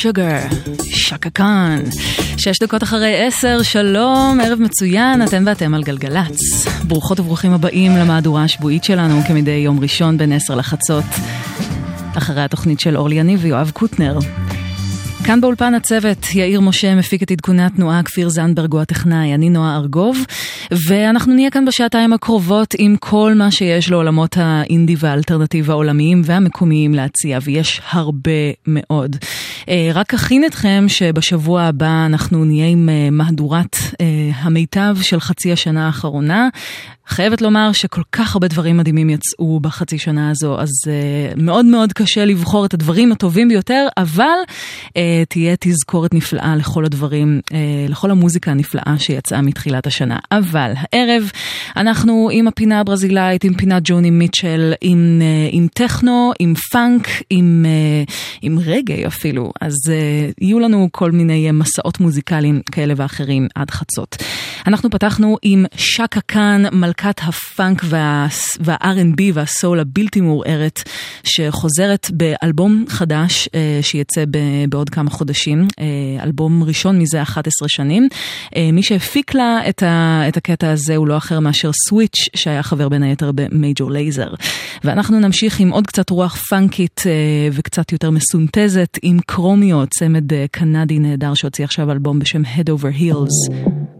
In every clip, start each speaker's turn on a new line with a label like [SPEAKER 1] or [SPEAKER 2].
[SPEAKER 1] Sugar, שקה קאן. שש דקות אחרי עשר, שלום, ערב מצוין, אתם ואתם על גלגלצ. ברוכות וברוכים הבאים למהדורה השבועית שלנו כמדי יום ראשון בין עשר לחצות. אחרי התוכנית של אורלי יניב ויואב קוטנר. כאן באולפן הצוות, יאיר משה מפיק את עדכוני התנועה, כפיר זנדברג הוא הטכנאי, אני נועה ארגוב, ואנחנו נהיה כאן בשעתיים הקרובות עם כל מה שיש לעולמות האינדי והאלטרנטיב העולמיים והמקומיים להציע, ויש הרבה מאוד. רק אכין אתכם שבשבוע הבא אנחנו נהיה עם מהדורת המיטב של חצי השנה האחרונה. חייבת לומר שכל כך הרבה דברים מדהימים יצאו בחצי שנה הזו, אז uh, מאוד מאוד קשה לבחור את הדברים הטובים ביותר, אבל uh, תהיה תזכורת נפלאה לכל הדברים, uh, לכל המוזיקה הנפלאה שיצאה מתחילת השנה. אבל הערב אנחנו עם הפינה הברזילאית, עם פינת ג'וני מיטשל, עם, uh, עם טכנו, עם פאנק, עם, אה, עם רגאיי אפילו, אז אה, יהיו לנו כל מיני מסעות מוזיקליים כאלה ואחרים עד חצות.
[SPEAKER 2] אנחנו פתחנו עם Chaka Khan, מלכת הפאנק וה-R&B והסול הבלתי מעורערת, שחוזרת באלבום חדש אה, שיצא בעוד כמה חודשים, אה, אלבום ראשון מזה 11 שנים. אה, מי שהפיק לה את, ה, את הקטע הזה הוא לא אחר מאשר Switch, שהיה חבר בין היתר ב Major Lazer. ואנחנו נמשיך עם עוד קצת רוח פאנקית וקצת יותר מסונתזת, עם קרומיו, צמד קנדי נהדר שהוציא עכשיו אלבום בשם Head Over Heels.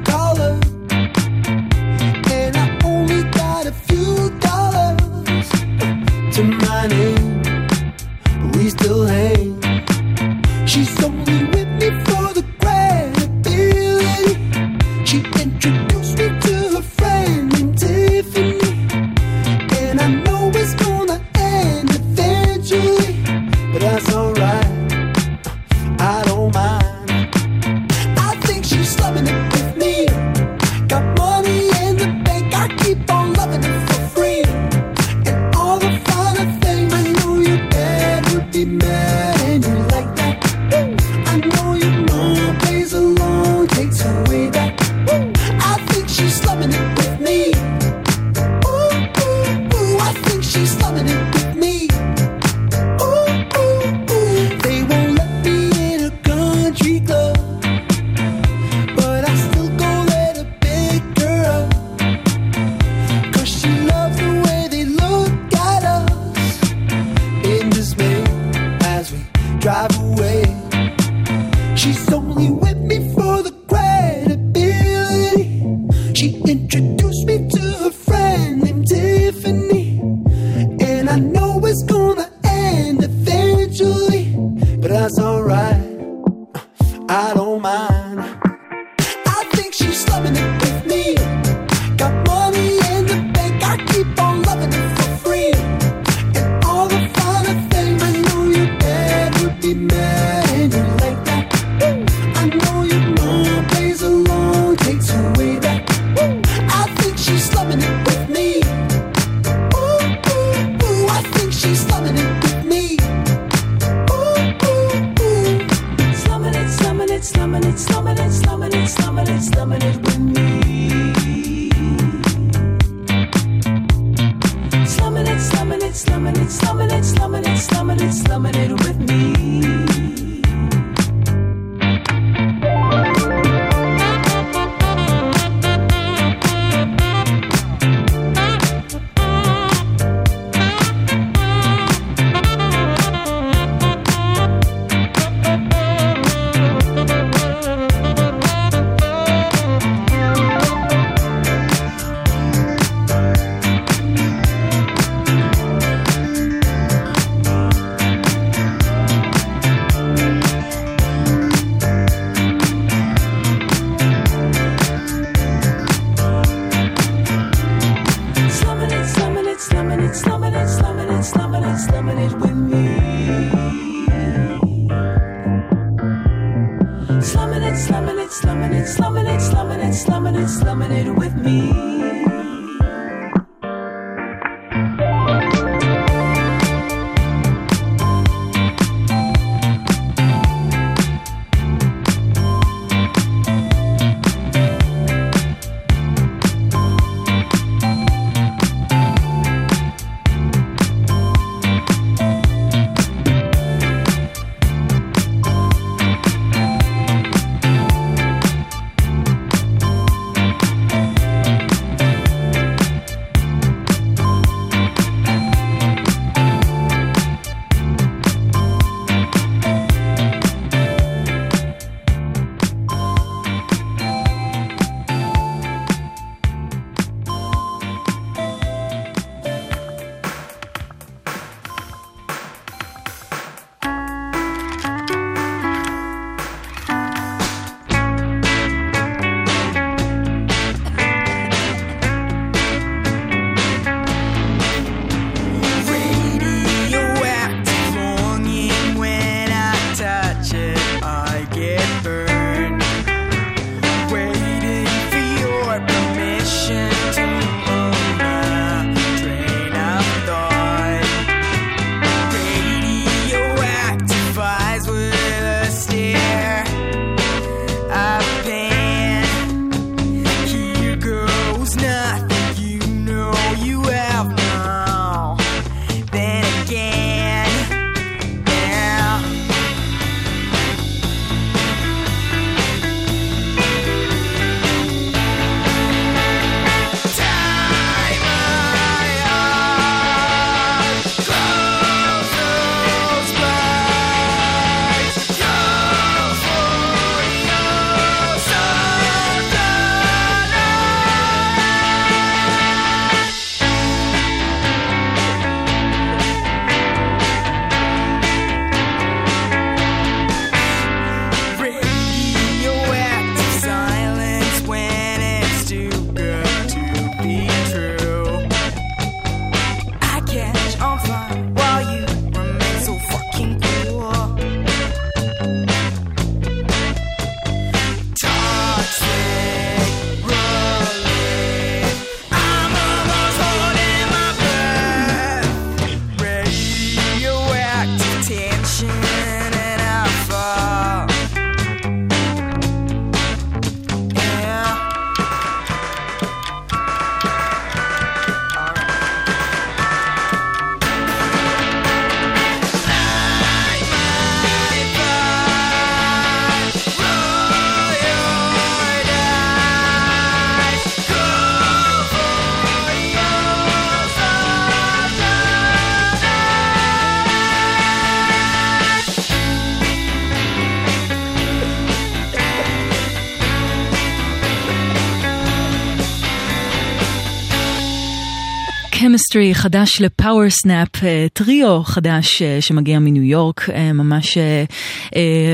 [SPEAKER 1] Chemistry חדש ל PowerSnap, טריו חדש אה, שמגיע מניו יורק, אה, ממש אה,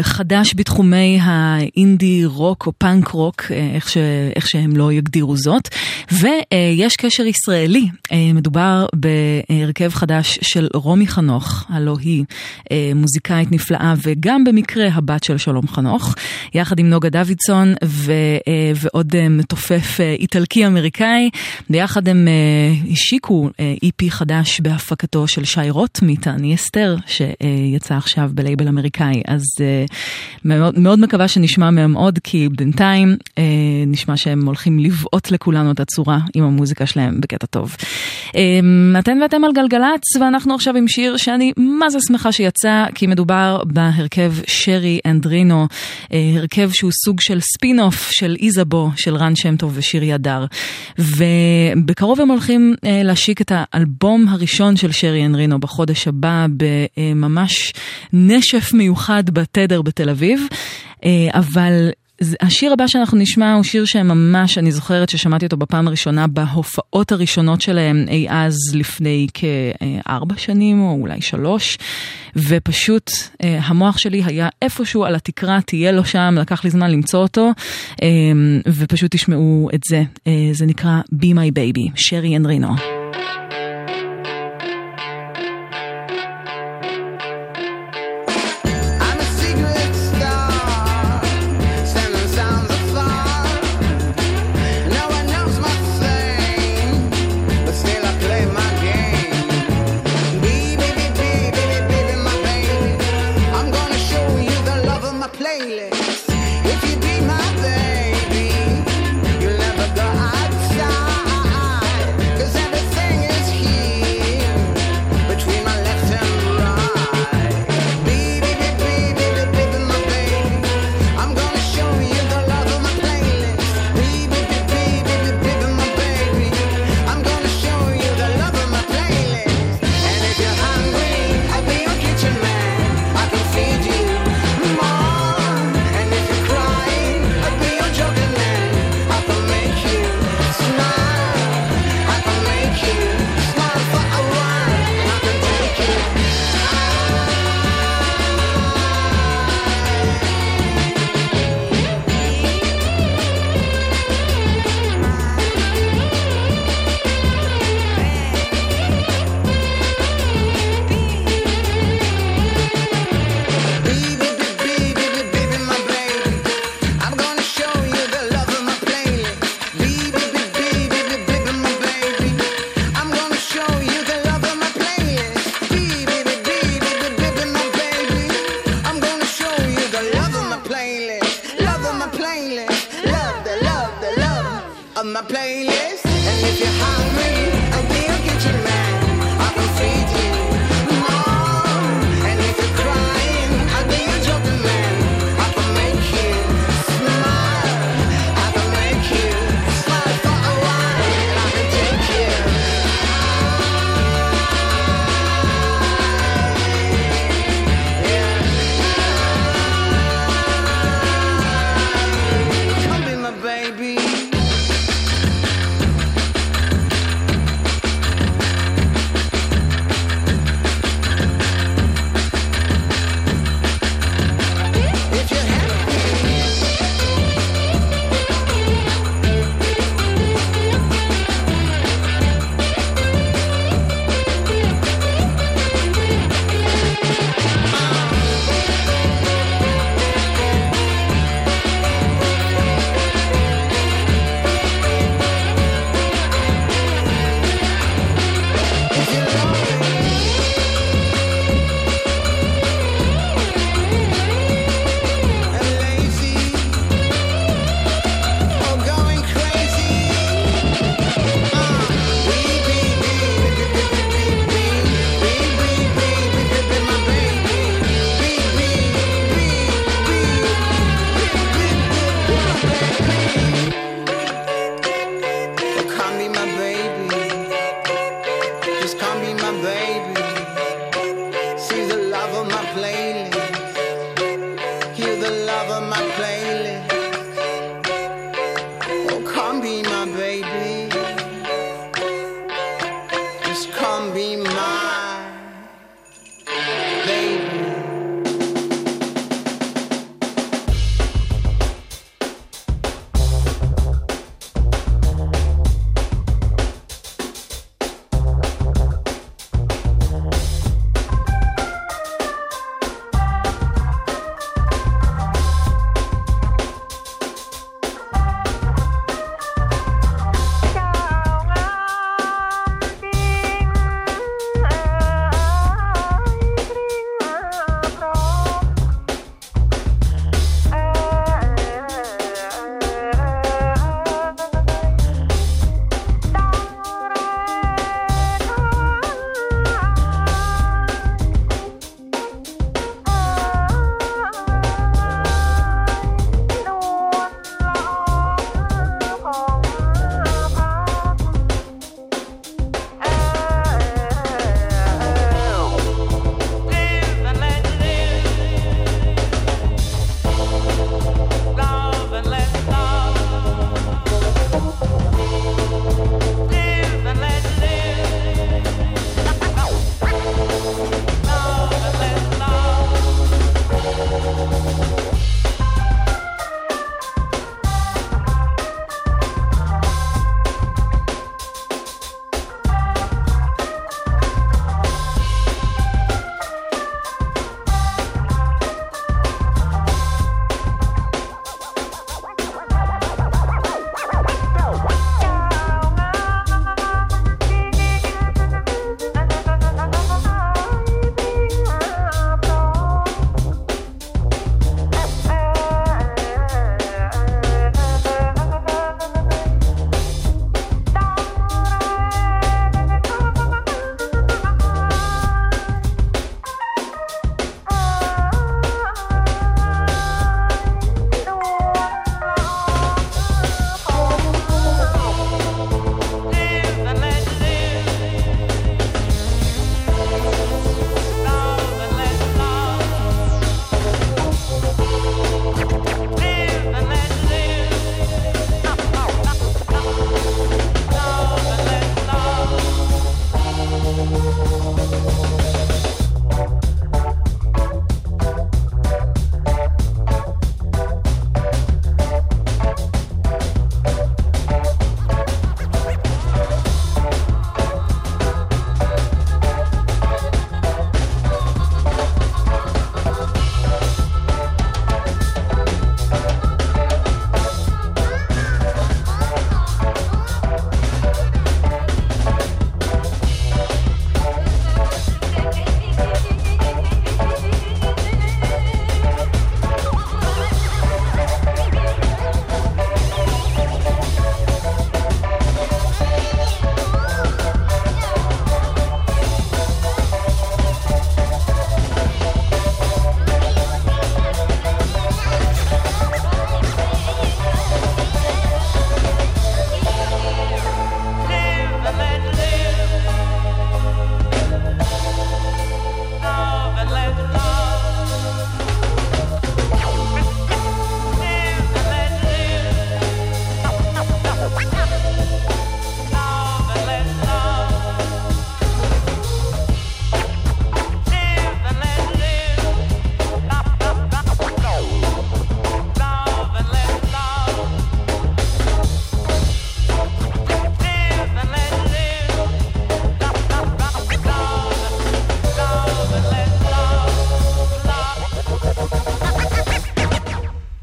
[SPEAKER 1] חדש בתחומי האינדי רוק או פאנק רוק, איך, ש, איך שהם לא יגדירו זאת. ויש קשר ישראלי, מדובר בהרכב חדש של רומי חנוך, הלא היא מוזיקאית נפלאה וגם במקרה הבת של שלום חנוך, יחד עם נוגה דוידסון ו, ועוד מתופף איטלקי-אמריקאי, ביחד הם השיקו EP חדש בהפקתו של שי רוט מתענית אסתר, שיצא עכשיו בלייבל אמריקאי. אז מאוד, מאוד מקווה שנשמע מהם עוד, כי בינתיים נשמע שהם הולכים לבעוט לכולנו את הצורה עם המוזיקה שלהם בקטע טוב. אתן ואתם על גלגלצ, ואנחנו עכשיו עם שיר שאני מה זה שמחה שיצא, כי מדובר בהרכב Cherie and Renno, הרכב שהוא סוג של ספין-אוף של איזבו, של רן שם טוב ושירי הדר. ובקרוב הם הולכים להשיק את האלבום הראשון של שרי אנרינו בחודש הבא בממש נשף מיוחד בתדר בתל אביב, אבל השיר הבא שאנחנו נשמע הוא שיר שממש, אני זוכרת ששמעתי אותו בפעם הראשונה בהופעות הראשונות שלהם אי אז לפני כארבע שנים או אולי שלוש, ופשוט המוח שלי היה איפשהו על התקרה, תהיה לו שם, לקח לי זמן למצוא אותו, ופשוט תשמעו את זה. זה נקרא Be My Baby, שרי אנרינו.
[SPEAKER 3] plainly.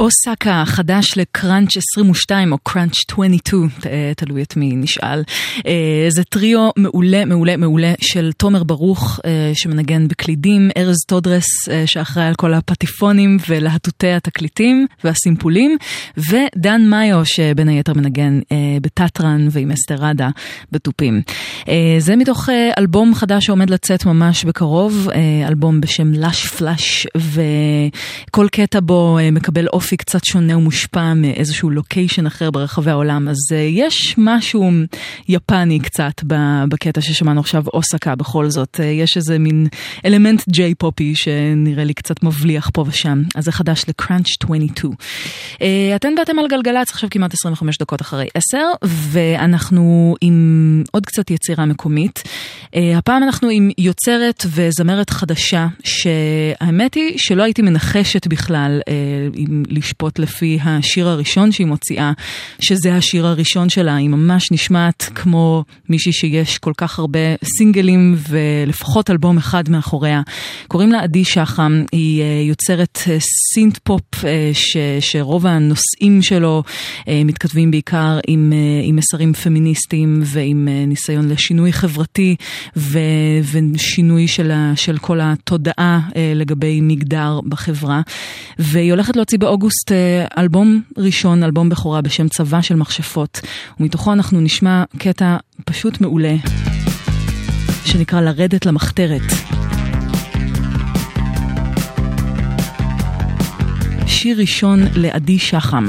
[SPEAKER 1] אוסקה חדש ל Crunch 22 או Crunch 22, ת- תלוי את מי נשאל. אה, זה טריו מעולה, מעולה, מעולה של תומר ברוך אה, שמנגן בקלידים, ארז טודרס אה, שאחראי על כל הפטיפונים ולהטוטי התקליטים והסימפולים, ודן מאיו שבין היתר מנגן אה, בטטרן ועם אסתר ראדה בתופים. אה, זה מתוך אה, אלבום חדש שעומד לצאת ממש בקרוב, אה, אלבום בשם לאש פלאש, וכל קטע בו אה, מקבל אופי קצת שונה ומושפע מאיזשהו לוקיישן אחר ברחבי העולם, אז אה, יש משהו יפני קצת בקטע ששמענו עכשיו, אוסקה בכל זאת, אה, יש איזה מין אלמנט ג'יי פופי שנראה לי קצת מבליח פה ושם, אז זה חדש לקראנץ' 22. אה, אתן ואתם על גלגלצ, עכשיו כמעט 25 דקות אחרי 10, ואנחנו עם עוד קצת יצירה מקומית. הפעם אנחנו עם יוצרת וזמרת חדשה, שהאמת היא שלא הייתי מנחשת בכלל לשפוט לפי השיר הראשון שהיא מוציאה, שזה השיר הראשון שלה, היא ממש נשמעת כמו מישהי שיש כל כך הרבה סינגלים ולפחות אלבום אחד מאחוריה. קוראים לה עדי שחם, היא אה, יוצרת אה, סינט פופ אה, ש, שרוב הנושאים שלו מתכתבים בעיקר עם, עם מסרים פמיניסטיים ועם ניסיון לשינוי חברתי ו, ושינוי של, ה, של כל התודעה לגבי מגדר בחברה. והיא הולכת להוציא באוגוסט אה, אלבום ראשון, אלבום בכורה בשם צבא של מכשפות, ומתוכו אנחנו נשמע קטע פשוט מעולה, שנקרא לרדת למחתרת. שיר ראשון לעדי שחם.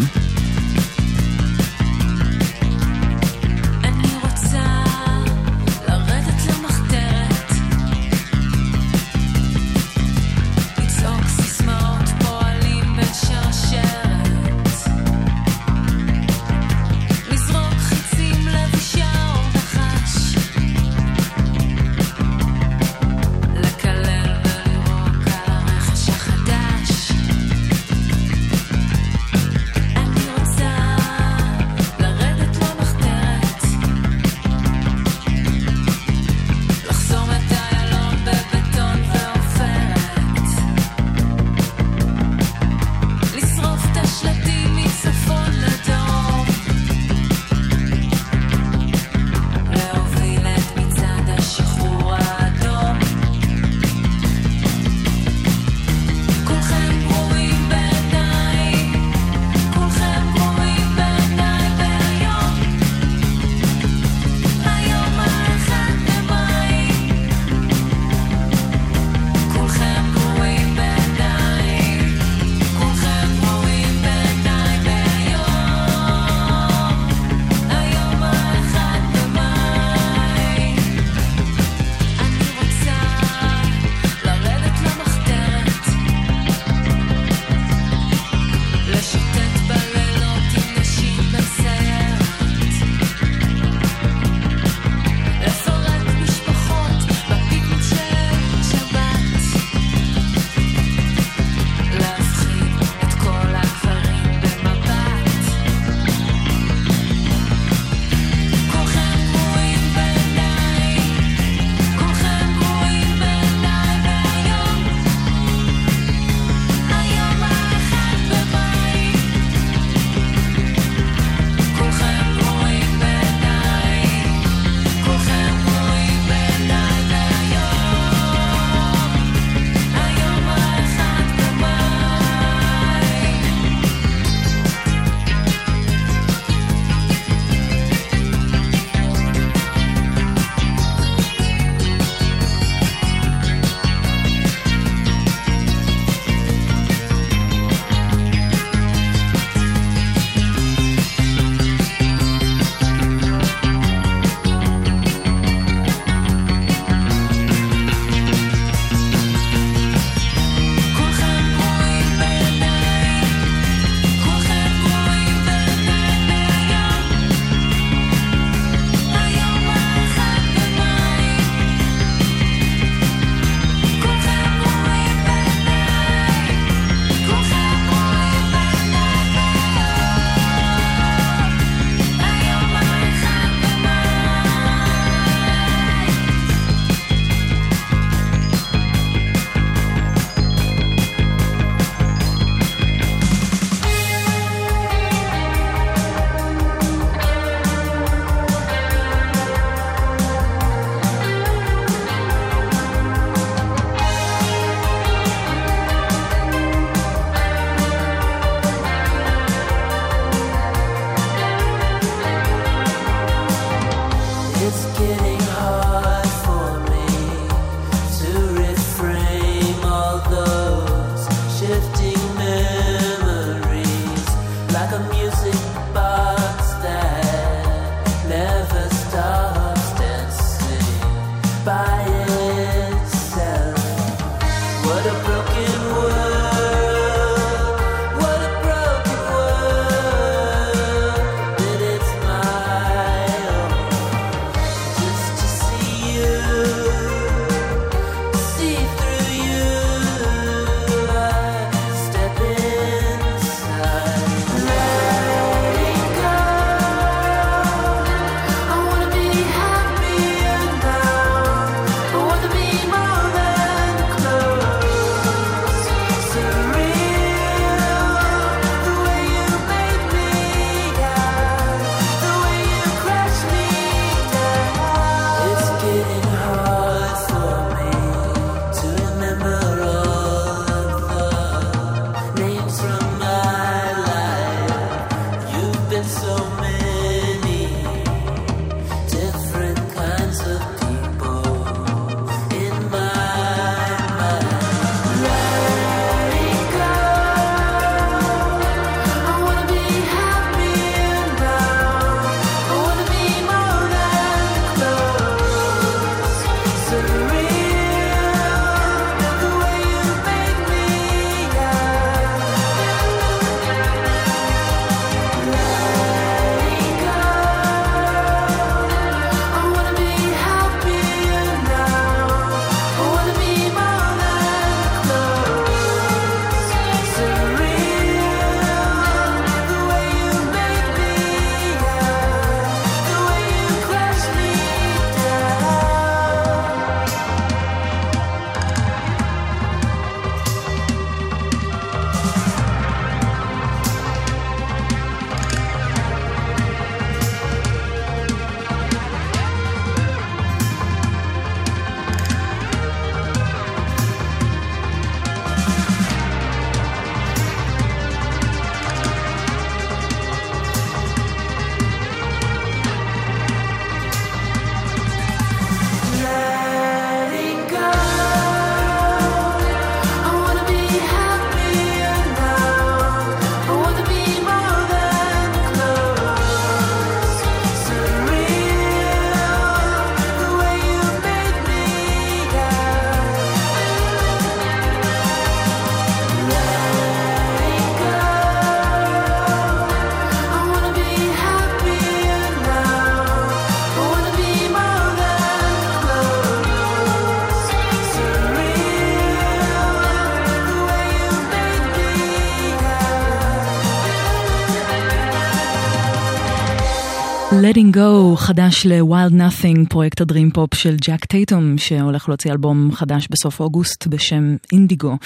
[SPEAKER 1] Go, חדש ל-Wild Nothing, פרויקט הדרים פופ של ג'ק טייטום, שהולך להוציא אלבום חדש בסוף אוגוסט בשם אינדיגו.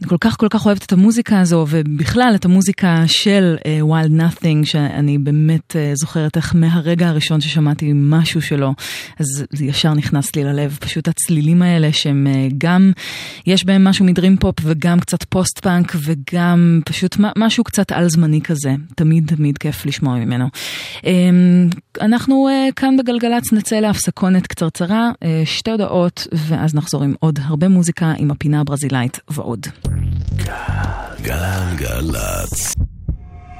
[SPEAKER 1] אני כל כך כל כך אוהבת את המוזיקה הזו, ובכלל את המוזיקה של אה, Wild Nothing, שאני באמת אה, זוכרת איך מהרגע הראשון ששמעתי משהו שלו, אז זה ישר נכנס לי ללב. פשוט הצלילים האלה שהם אה, גם, יש בהם משהו מדרים פופ וגם קצת פוסט פאנק וגם פשוט משהו קצת על זמני כזה. תמיד תמיד כיף לשמוע ממנו. Um, אנחנו uh, כאן בגלגלצ נצא להפסקונת קצרצרה, uh, שתי הודעות, ואז נחזור עם עוד הרבה מוזיקה עם הפינה הברזילאית ועוד.
[SPEAKER 4] גלגלצ.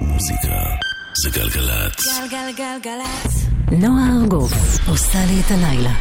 [SPEAKER 4] מוזיקה זה גלגלצ.
[SPEAKER 5] גלגלגלגלצ.
[SPEAKER 6] נועה ארגוב עושה לי את הלילה.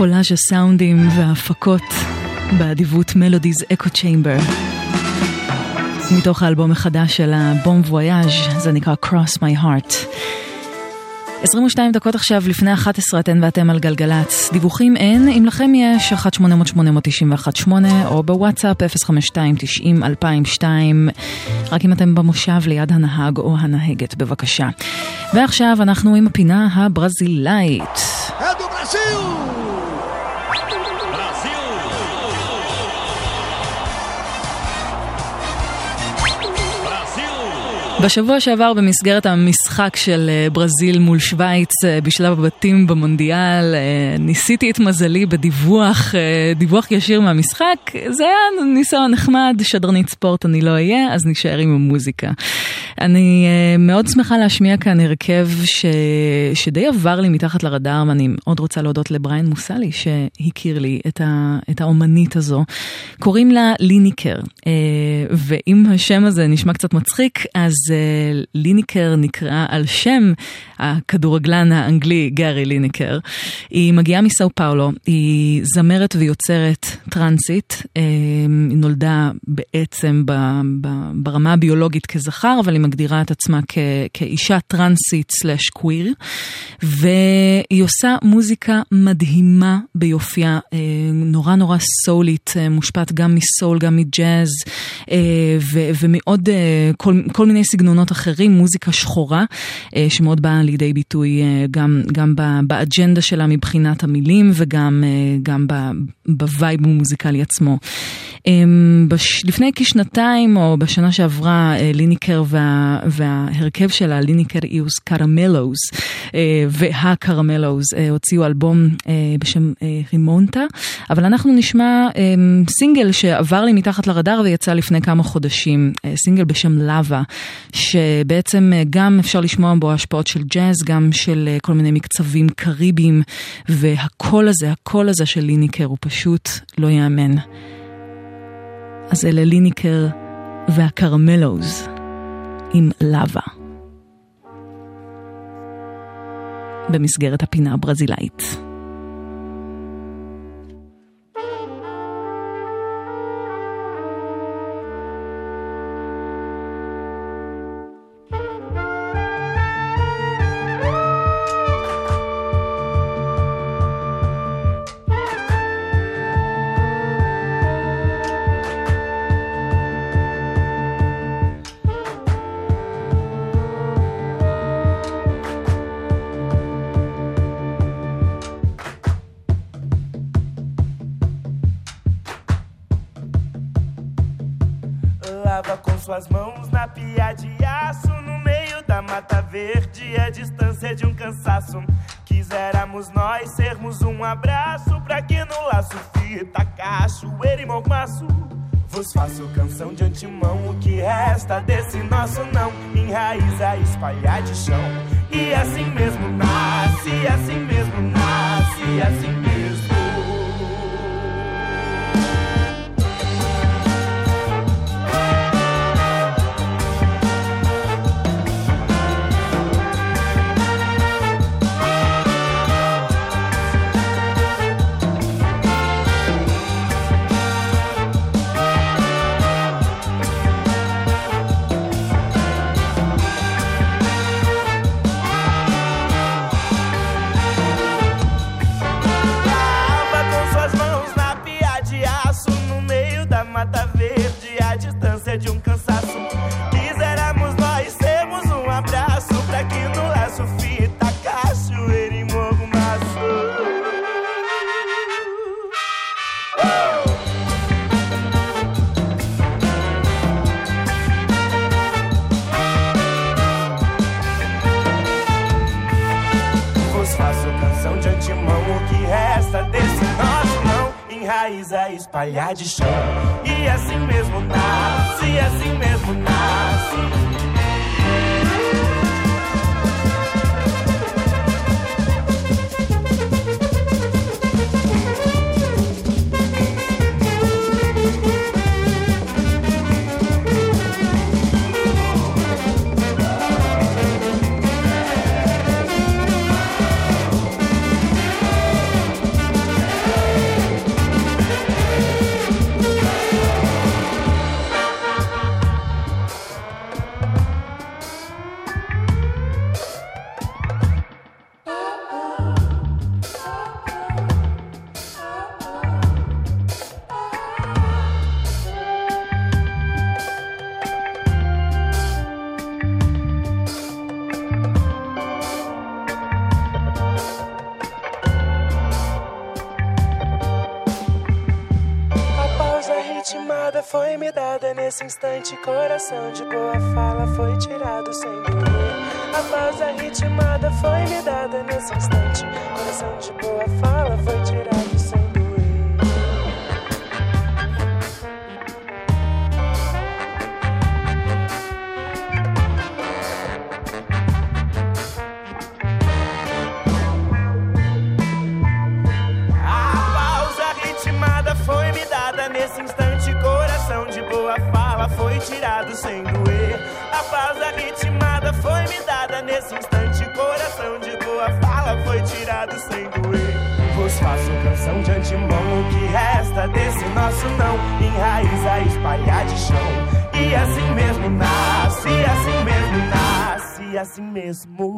[SPEAKER 1] קולאז' הסאונדים וההפקות באדיבות מלודיז אקו צ'יימבר. מתוך האלבום החדש של הבום וויאז' זה נקרא Cross My Heart. 22 דקות עכשיו לפני 11 אתן ואתם על גלגלצ. דיווחים אין, אם לכם יש 1-800-891-8 או בוואטסאפ 052-90-2002 רק אם אתם במושב ליד הנהג או הנהגת בבקשה. ועכשיו אנחנו עם הפינה הברזילאית.
[SPEAKER 7] É do
[SPEAKER 1] בשבוע שעבר במסגרת המשחק של אה, ברזיל מול שווייץ אה, בשלב הבתים במונדיאל אה, ניסיתי את מזלי בדיווח, דיווח ישיר מהמשחק. זה היה ניסיון נחמד, שדרנית ספורט אני לא אהיה, אז נשאר עם המוזיקה. אני מאוד שמחה להשמיע כאן הרכב ש... שדי עבר לי מתחת לרדאר, ואני מאוד רוצה להודות לבריין מוסלי שהכיר לי את, ה... את האומנית הזו. קוראים לה ליניקר, ואם השם הזה נשמע קצת מצחיק, אז אה, ליניקר נקרא על שם הכדורגלן האנגלי גארי ליניקר. היא מגיעה מסאו פאולו, היא זמרת ויוצרת טרנסית, אה, היא נולדה בעצם. ברמה הביולוגית כזכר, אבל היא מגדירה את עצמה. כאישה טרנסית סלאש קוויר, והיא עושה מוזיקה מדהימה ביופייה, אה, נורא נורא סולית, מושפעת גם מסול, גם מג'אז. ומעוד כל, כל מיני סגנונות אחרים, מוזיקה שחורה, אה, שמאוד באה לידי ביטוי אה, גם, גם באג'נדה שלה מבחינת המילים וגם אה, גם בווייב המוזיקלי עצמו. אמ. לפני כשנתיים או בשנה שעברה אה, ליניקר וה... וההרכב שלה, Liniker e os Caramelows אה, וה Caramelows אה, הוציאו אלבום בשם Remonta, אבל אנחנו נשמע אה, סינגל שעבר לי מתחת לרדאר ויצא לפני כמה חודשים, סינגל בשם Lava, שבעצם גם אפשר לשמוע בו השפעות של ג'אז, גם של כל מיני מקצבים קריביים, והקול הזה, הקול הזה של ליניקר הוא פשוט לא ייאמן. אז אלה ליניקר והקרמלוז עם לאבה. במסגרת הפינה הברזילאית.
[SPEAKER 8] Desse nosso não. Enraiza espalhar de chão. E assim mesmo espalhar
[SPEAKER 9] descanso. coração de boa fala foi tirado sem querer. A pausa ritmada foi me dada nesse instante. Coração de boa fala. nosso não enraiza, espalhar de chão. E assim mesmo nasce, assim mesmo nasce, assim mesmo.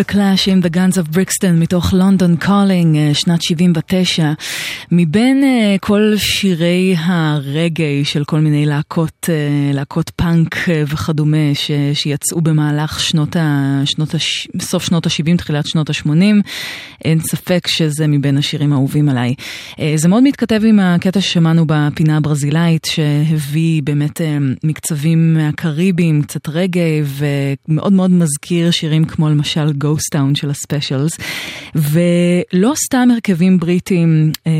[SPEAKER 10] The Clash in The
[SPEAKER 1] Guns of Brixton מתוך London Calling אה, שנת 79. מבין uh, כל שירי הרגעי של כל מיני להקות, uh, להקות פאנק uh, וכדומה ש, שיצאו במהלך שנות ה... שנות ה סוף שנות ה-70, תחילת שנות ה-80, אין ספק שזה מבין השירים האהובים עליי. אה, זה מאוד מתכתב עם הקטע ששמענו בפינה הברזילאית, שהביא באמת אה, מקצבים מהקריבים, קצת רגעי, ומאוד מאוד מזכיר שירים כמו למשל Ghost Town של הספיישלס. ולא סתם הרכבים בריטים אה,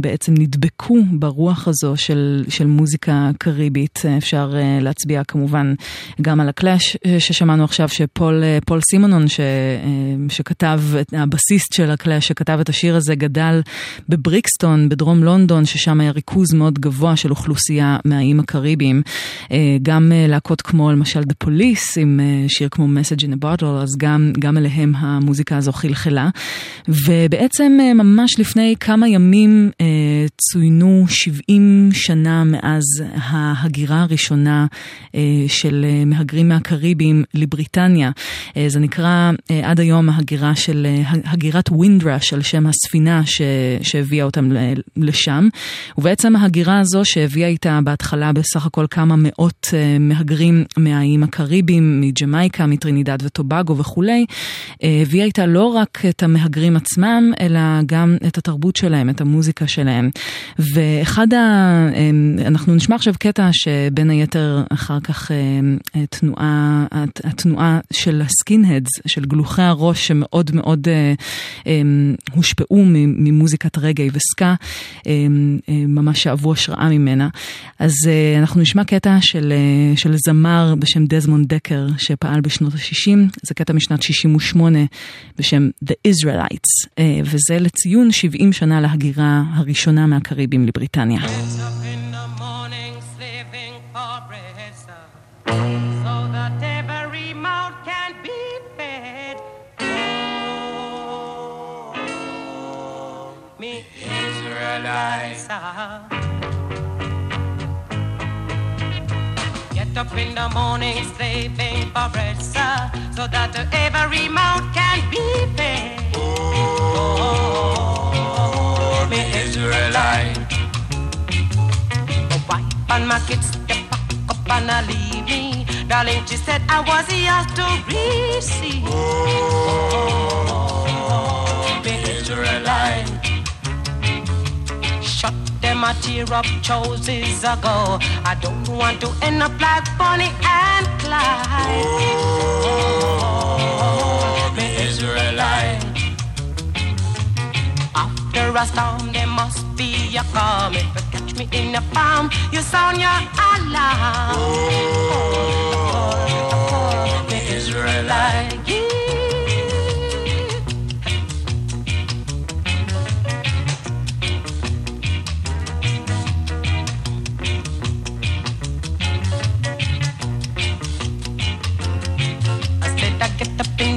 [SPEAKER 1] בעצם נדבקו ברוח הזו של, של מוזיקה קריבית. אפשר להצביע כמובן גם על הקלאש ששמענו עכשיו, שפול סימונון, ש, שכתב הבסיס הגיטריסט של הקלאש שכתב את השיר הזה גדל בבריקסטון בדרום לונדון, ששם היה ריכוז מאוד גבוה של אוכלוסייה מהאיים הקריביים. אה, גם אה, להקות כמו למשל The Police עם אה, שיר כמו Message in a Bottle, אז גם, גם אליהם המוזיקה הזו חלחלה. ובעצם ממש לפני כמה ימים צוינו 70 שנה מאז ההגירה הראשונה של מהגרים מהקריביים לבריטניה. זה נקרא עד היום ההגירה של, הגירה הגירת ווינדרש על שם הספינה ש, שהביאה אותם לשם. ובעצם ההגירה הזו שהביאה איתה בהתחלה בסך הכל כמה מאות אה, מהגרים מהאיים הקריביים, מג'מייקה, מטרינידד וטובגו וכולי, אה, הביאה איתה לא רק את המהגרים עצמם, אלא גם את התרבות שלהם, את המוזיקה שלהם. ואחד ה... אה, אנחנו נשמע עכשיו קטע שבין היתר אחר כך תנועה, הת- התנועה של ה skinheads, של גלוחי הראש שמאוד מאוד הושפעו מ- ממוזיקת רגאיי וסקה, אה, אה, ממש שאבו השראה ממנה. אז אה, אנחנו נשמע קטע של, אה, של זמר בשם דזמונד דקר שפעל בשנות ה-60, זה קטע משנת 68 בשם The Israelites, אה, וזה לציון 70 שנה להגירה הראשונה מהקריבים לבריטניה.
[SPEAKER 11] Sir. Get up in the morning, slaving for bread, sir, so that every mouth can be fed. Oh, me Israelites. My wife and my kids, they pack up and I leave me. Darling, she said I was yours to receive. Oh, me Israelite. Shut them a tear up choices ago. I don't want to end up like Bonnie and Clyde. Oh, me Israelite. After a storm, there must be a calm. If you catch me in a farm, you sound your alarm. Oh, the Israelite.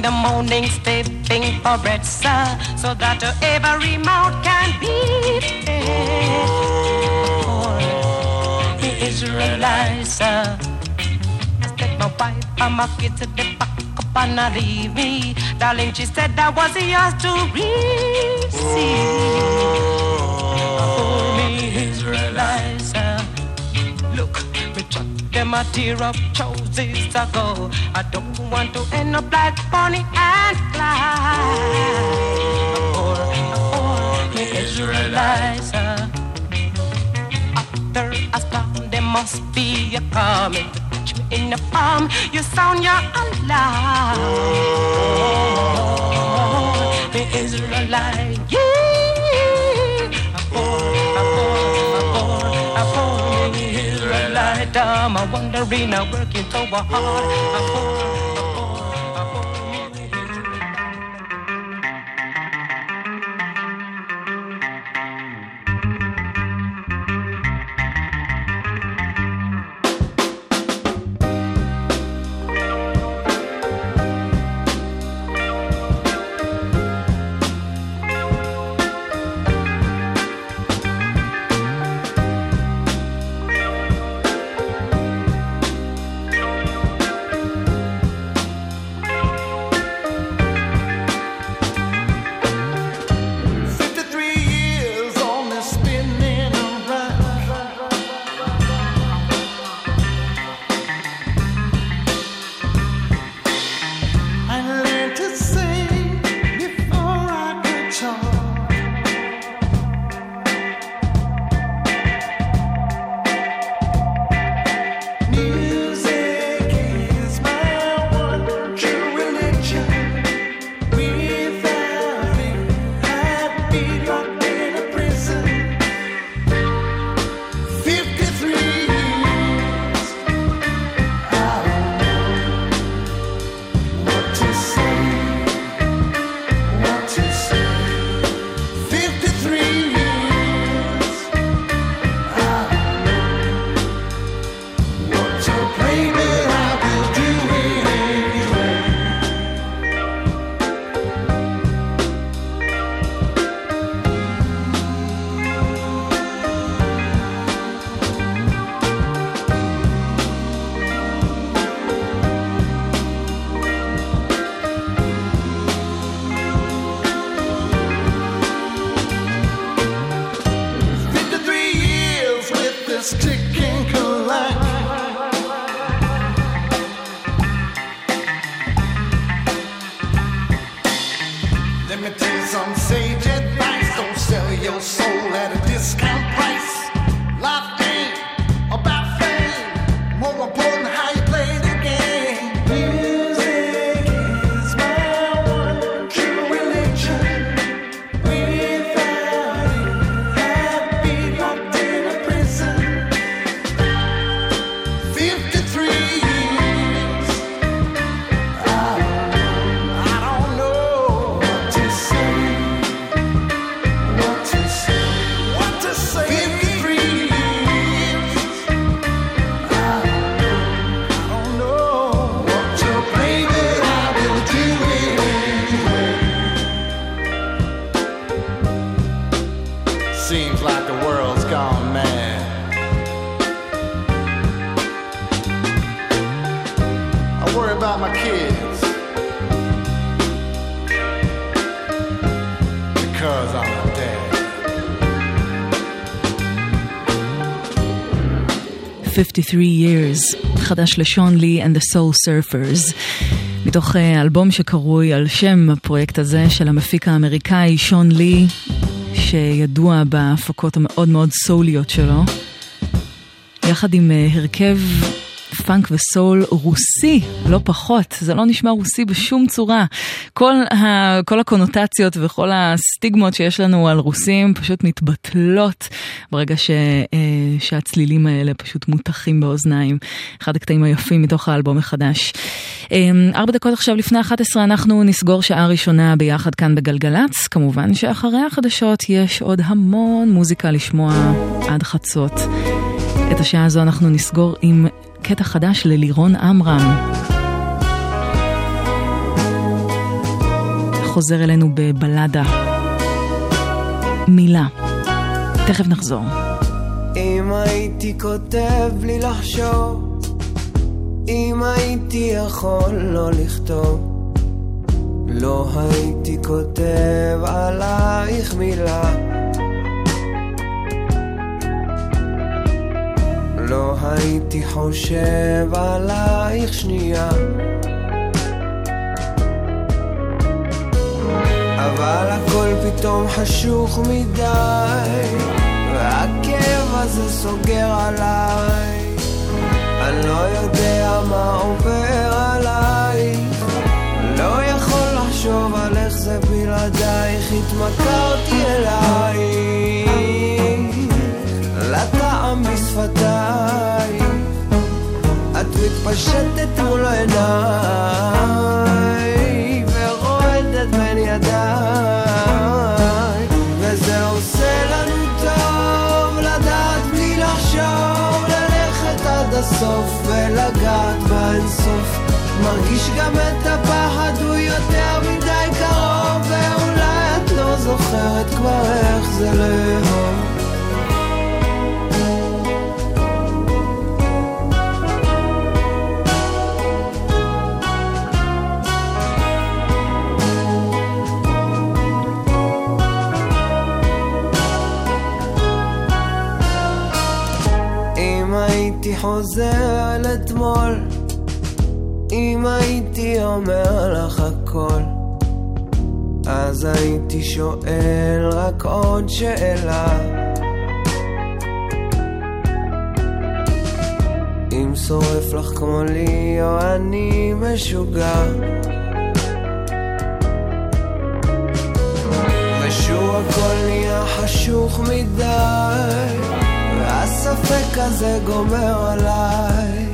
[SPEAKER 11] In the morning, stepping for bread, sir, so that every mouth can be fed. Oh, the Israelites, sir. I said my wife and my kids said they back up and not leave me. Darling, she said I was yours to receive. Oh, me Israelites, them a tear up choices ago. I don't want to end up like Bonnie and Clyde. Or, or me Israelites. uh, After a storm, there must be a you catch me in the palm, you sound your alarm. Oh, me Israelite. Yeah. dumb. I wonder in a working so hard.
[SPEAKER 1] 53 years, חדש לשון לי and the soul surfers. מתוך אה, אלבום שקרוי על שם הפרויקט הזה של המפיק האמריקאי שון לי, שידוע בהפקות המאוד מאוד סוליות שלו. יחד עם אה, הרכב פאנק וסול רוסי, לא פחות, זה לא נשמע רוסי בשום צורה. כל, ה, כל הקונוטציות וכל הסטיגמות שיש לנו על רוסים פשוט מתבטלות ברגע ש, אה, שהצלילים האלה פשוט מותחים באוזניים. אחד הקטעים היפים מתוך האלבום החדש. אה, ארבע דקות עכשיו לפני 11 אנחנו נסגור שעה ראשונה ביחד כאן בגלגלצ. כמובן שאחרי החדשות יש עוד המון מוזיקה לשמוע עד חצות. את השעה הזו אנחנו נסגור עם קטע חדש ללירון עמרם. חוזר אלינו בבלדה. מילה. תכף נחזור.
[SPEAKER 12] אם הייתי כותב בלי לחשוב, אם הייתי יכול לא לכתוב, לא הייתי כותב עלייך מילה. לא הייתי חושב עלייך שנייה. אבל הכל פתאום חשוך מדי, והכאב הזה סוגר עליי. אני לא יודע מה עובר עלייך, לא יכול לחשוב על איך זה בלעדייך, התמכרתי אלייך, לטעם בשפתייך, את מתפשטת מול עיניי, ורועדת בין ידיי, ולגעת באינסוף. מרגיש גם את הפחד, הוא יותר מדי קרוב, ואולי את לא זוכרת כבר איך זה לאהוב. חוזר אל אתמול, אם הייתי אומר לך הכל, אז הייתי שואל רק עוד שאלה. אם שורף לך כמו לי או אני משוגע. ושוב הכל נהיה חשוך מדי, והספק הזה גומר עליי.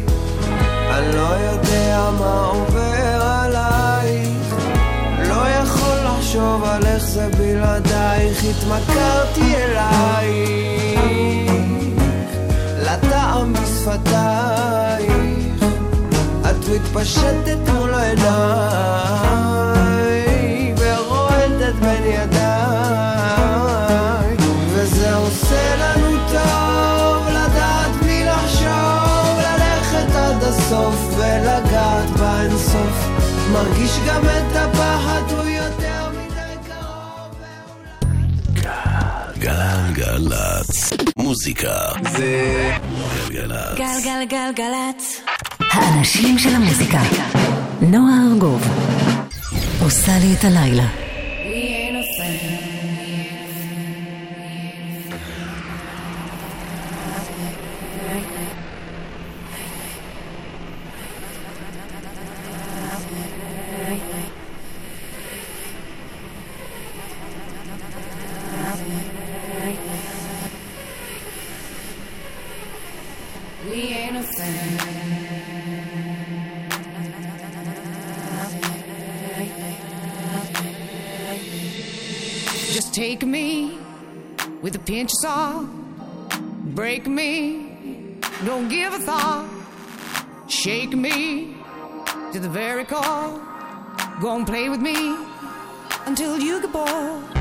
[SPEAKER 12] אני לא יודע מה עובר עלייך, לא יכול לחשוב על איך זה בלעדייך, התמכרתי אלייך, לטעם בשפתייך, את מתפשטת מול עיניי, ורועדת בין ידיי, וזה עושה לנו טוב מרגיש גם את הפחד, הוא יותר מדי קרוב.
[SPEAKER 4] גלגלצ. מוזיקה זה גלגלצ.
[SPEAKER 6] גלגלגלגלצ. האנשים של המוזיקה. נועה ארגוב. עושה לי את הלילה.
[SPEAKER 13] Take me with a pinch of salt. Break me, don't give a thought. Shake me to the very core. Go and play with me until you get bored.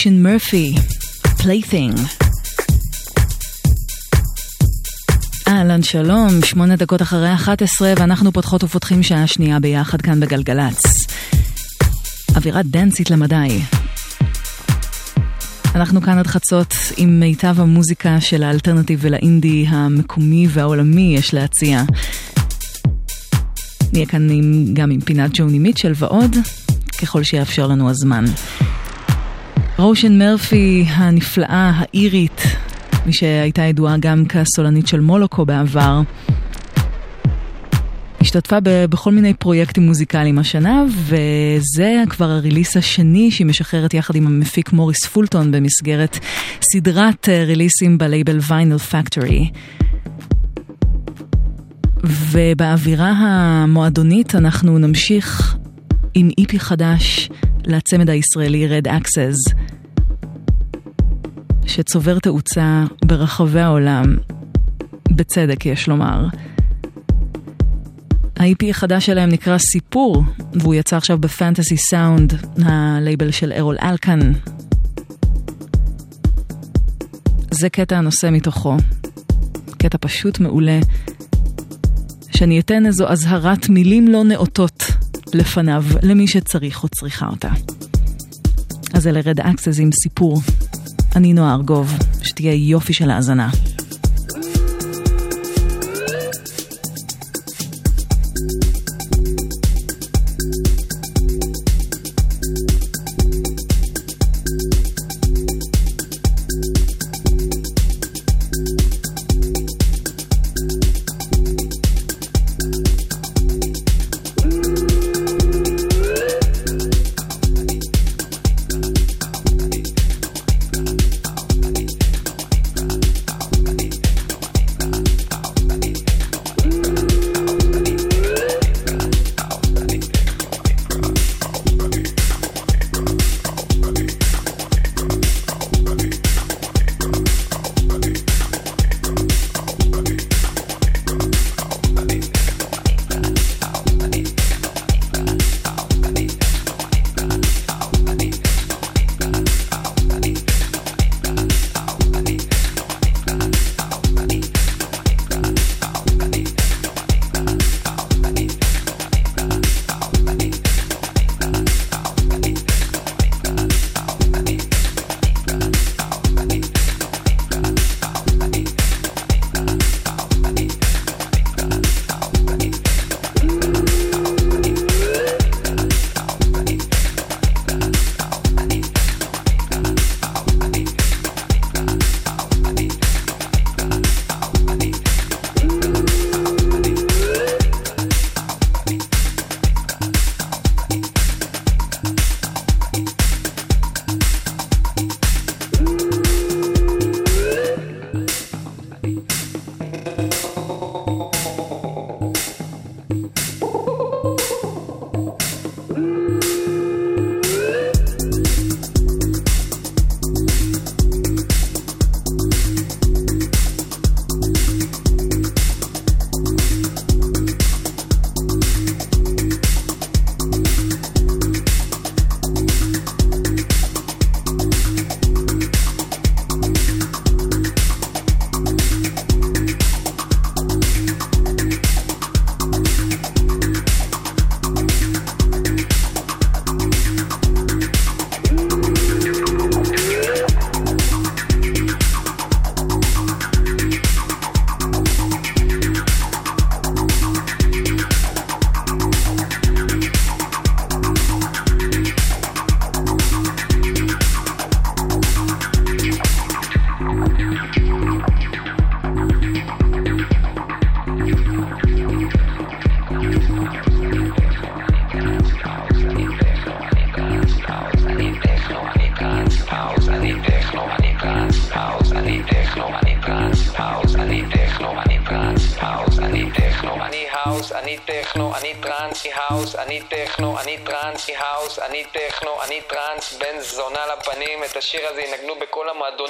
[SPEAKER 1] רושן מרפי, Plaything. אהלן שלום, שמונה דקות אחרי 11 ואנחנו פותחות ופותחים שעה שנייה ביחד כאן בגלגלצ. אווירה דנסית למדי. אנחנו כאן עד חצות עם מיטב המוזיקה של שלאלטרנטיב ולאינדי המקומי והעולמי יש להציע. נהיה כאן עם, גם עם פינת ג'וני מיטשל ועוד, ככל שיאפשר לנו הזמן. רושן מרפי הנפלאה, האירית, מי שהייתה ידועה גם כסולנית של מולוקו בעבר, השתתפה ב- בכל מיני פרויקטים מוזיקליים השנה, וזה כבר הריליס השני שהיא משחררת יחד עם המפיק מוריס פולטון במסגרת סדרת אה, ריליסים בלייבל ויינל פקטורי. ובאווירה המועדונית אנחנו נמשיך עם איפי חדש לצמד הישראלי Red Access, שצובר תאוצה ברחבי העולם, בצדק יש לומר. ה-EP החדש שלהם נקרא סיפור, והוא יצא עכשיו בפנטסי סאונד, הלייבל של ארול אלקן. זה קטע הנושא מתוכו. קטע פשוט מעולה, שאני אתן איזו אזהרת מילים לא נאותות לפניו, למי שצריך או צריכה אותה. אז אלה רד אקסס עם סיפור. אני נועה ארגוב, שתהיה יופי של האזנה.
[SPEAKER 14] ינגנו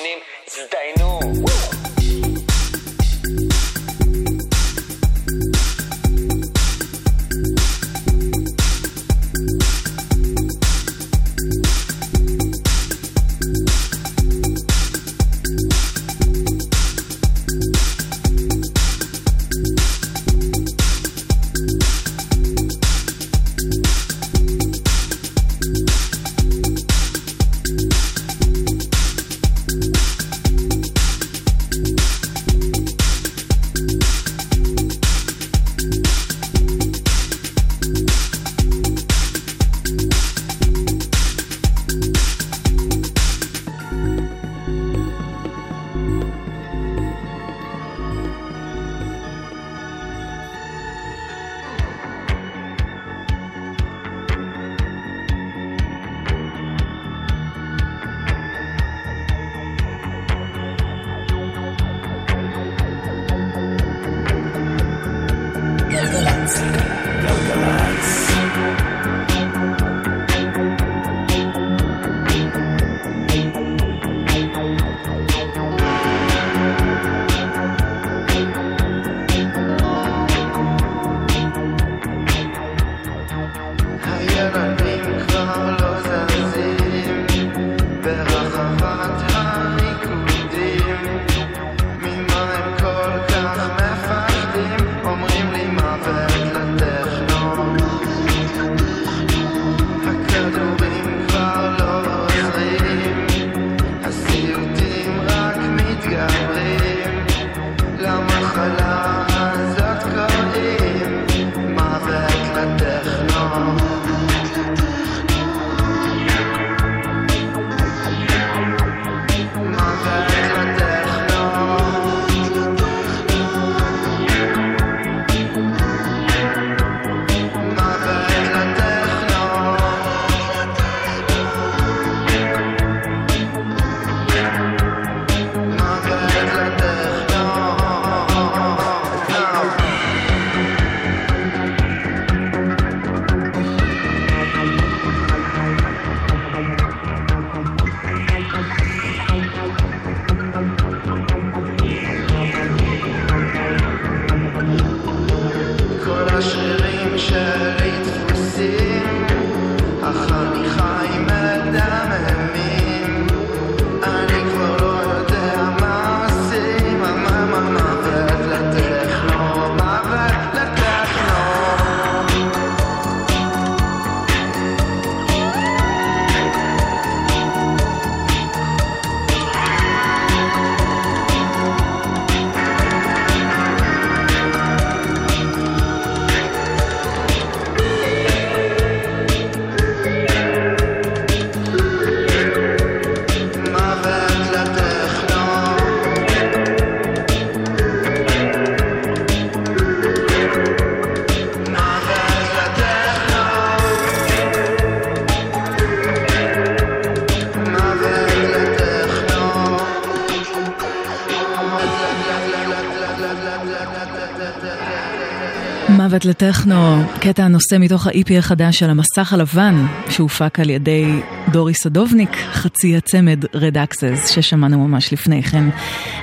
[SPEAKER 15] מוות לטכנו,
[SPEAKER 1] קטע הנושא מתוך ה-EP החדש של המסך הלבן, שהופק על ידי דורי סדובניק, חצי הצמד Red Axes, ששמענו ממש לפני כן.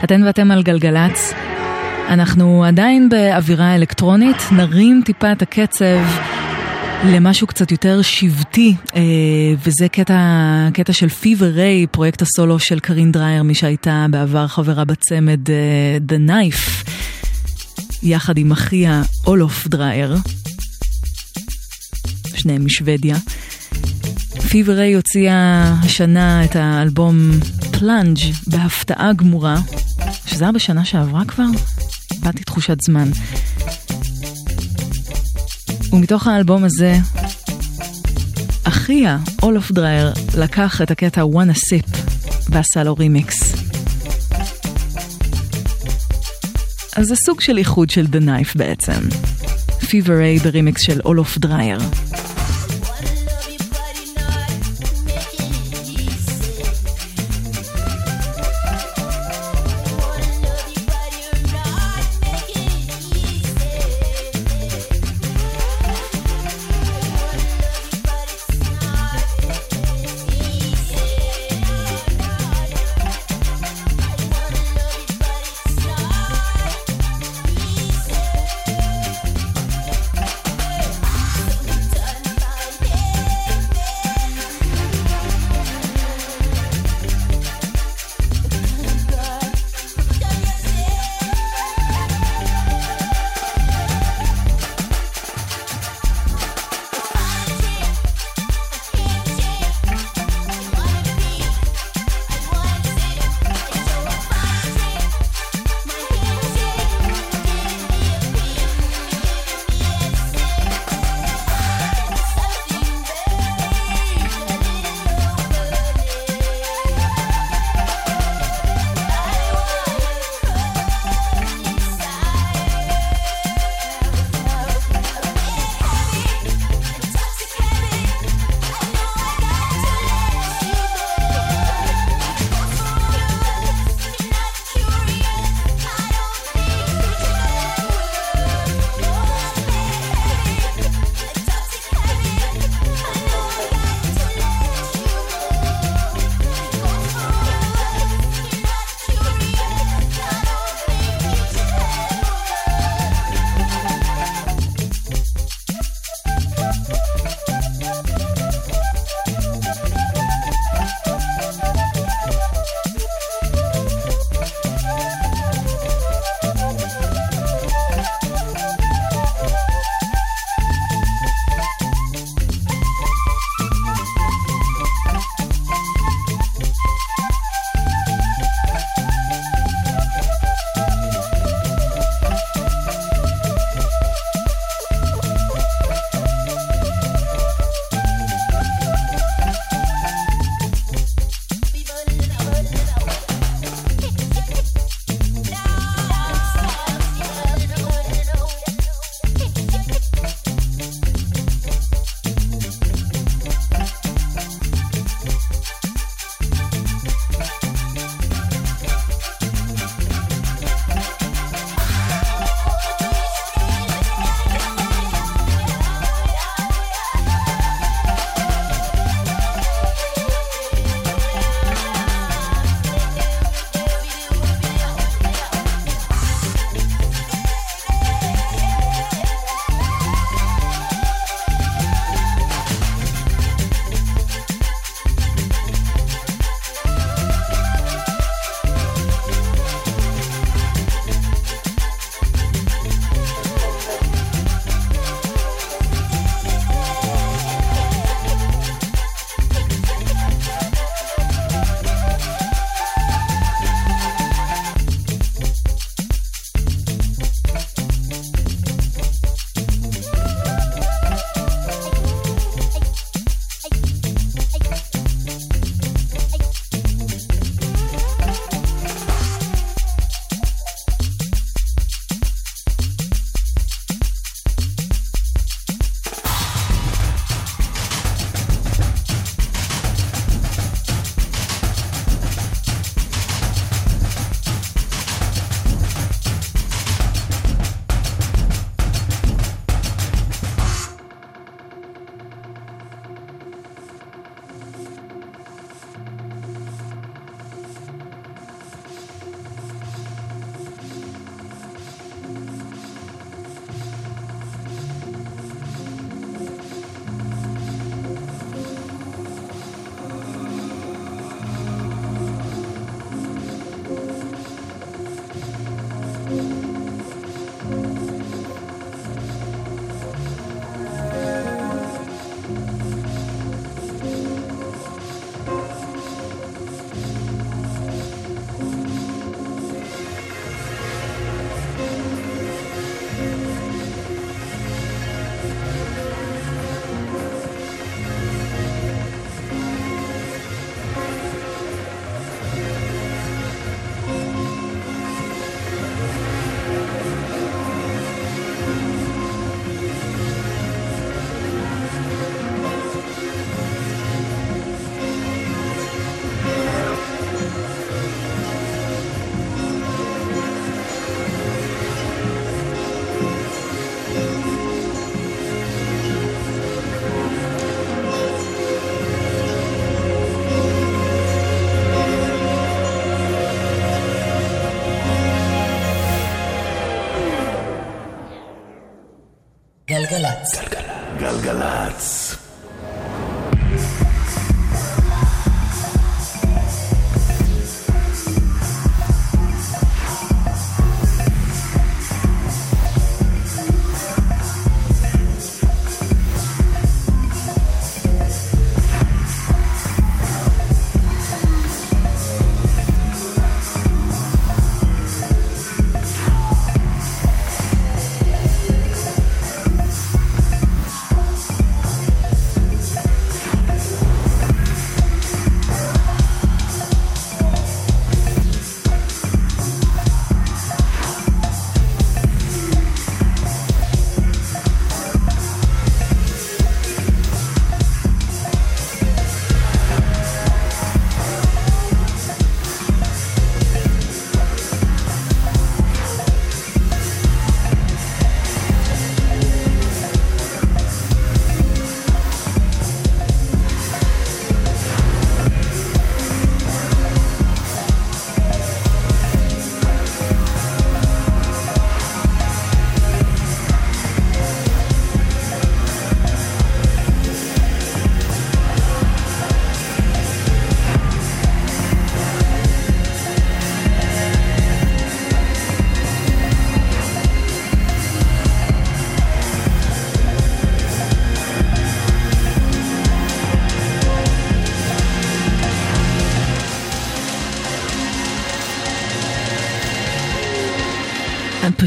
[SPEAKER 1] אתן ואתם על גלגלצ. אנחנו עדיין באווירה אלקטרונית, נרים טיפה את הקצב למשהו קצת יותר שבטי, אה, וזה קטע, קטע של Fever Ray, פרויקט הסולו של קרין דרייר, מי שהייתה בעבר חברה בצמד אה, The Knife. יחד עם אחיה אולוף דרייר, שניהם משוודיה. Fever Ray הוציאה השנה את האלבום Plunge בהפתעה גמורה, שזה היה בשנה שעברה כבר? איבדתי תחושת זמן. ומתוך האלבום הזה, אחיה, אולוף דרייר, לקח את הקטע Wanna Sip ועשה לו רימיקס. אז זה סוג של איחוד של The Knife בעצם. Fever A ברימיקס של אולוף דרייר.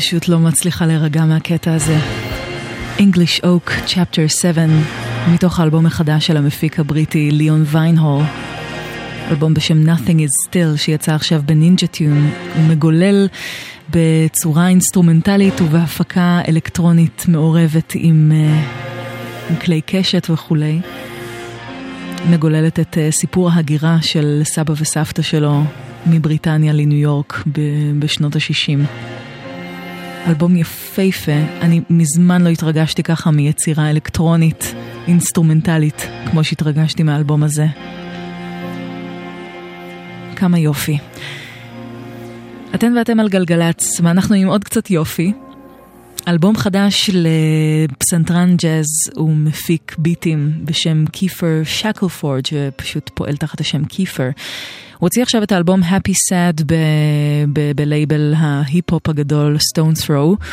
[SPEAKER 1] פשוט לא מצליחה להירגע מהקטע הזה. English Oak Chapter 7, מתוך האלבום החדש של המפיק הבריטי ליאון ויינהול. אלבום בשם Nothing is Still שיצא עכשיו ב Ninja Tune. הוא מגולל בצורה אינסטרומנטלית ובהפקה אלקטרונית מעורבת עם, אה, עם כלי קשת וכולי. מגוללת את אה, סיפור ההגירה של סבא וסבתא שלו מבריטניה לניו יורק בשנות ה-60. אלבום יפהפה, אני מזמן לא התרגשתי ככה מיצירה אלקטרונית, אינסטרומנטלית, כמו שהתרגשתי מהאלבום הזה. כמה יופי. אתן ואתם על גלגלצ, ואנחנו עם עוד קצת יופי. אלבום חדש לפסנתרן ג'אז ומפיק ביטים בשם קיפר שקלפורד, שפשוט פועל תחת השם קיפר. הוא הוציא עכשיו את האלבום Happy Sad בלייבל ההיפ-הופ הגדול Stone Throw,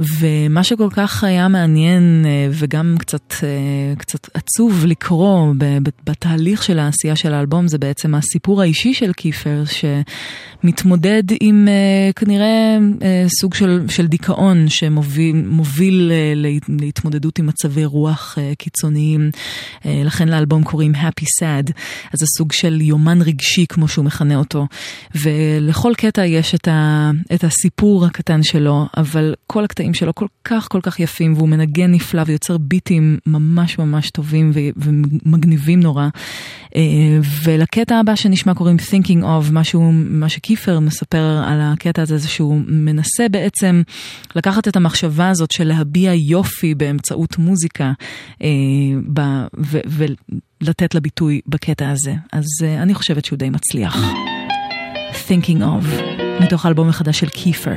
[SPEAKER 1] ומה שכל כך היה מעניין אה, וגם קצת, אה, קצת עצוב לקרוא בתהליך של העשייה של האלבום זה בעצם הסיפור האישי של קיפר, שמתמודד עם אה, כנראה סוג של, של דיכאון שמוביל מוביל להתמודדות עם מצבי רוח קיצוניים, לכן לאלבום קוראים Happy Sad, אז זה סוג של יומן רגשי כמו שהוא מכנה אותו, ולכל קטע יש את, ה, את הסיפור הקטן שלו, אבל כל הקטעים שלו כל כך כל כך יפים, והוא מנגן נפלא ויוצר ביטים ממש ממש טובים ו, ומגניבים נורא. אה, ולקטע הבא שנשמע קוראים Thinking of, משהו, מה שקיפר מספר על הקטע הזה, זה שהוא מנסה בעצם לקחת את המחשבה הזאת של להביע יופי באמצעות מוזיקה, אה, ב, ו, ולתת לה ביטוי בקטע הזה. אז אה, אני חושבת שהוא די מצליח. Thinking of, מתוך האלבום החדש של קיפר.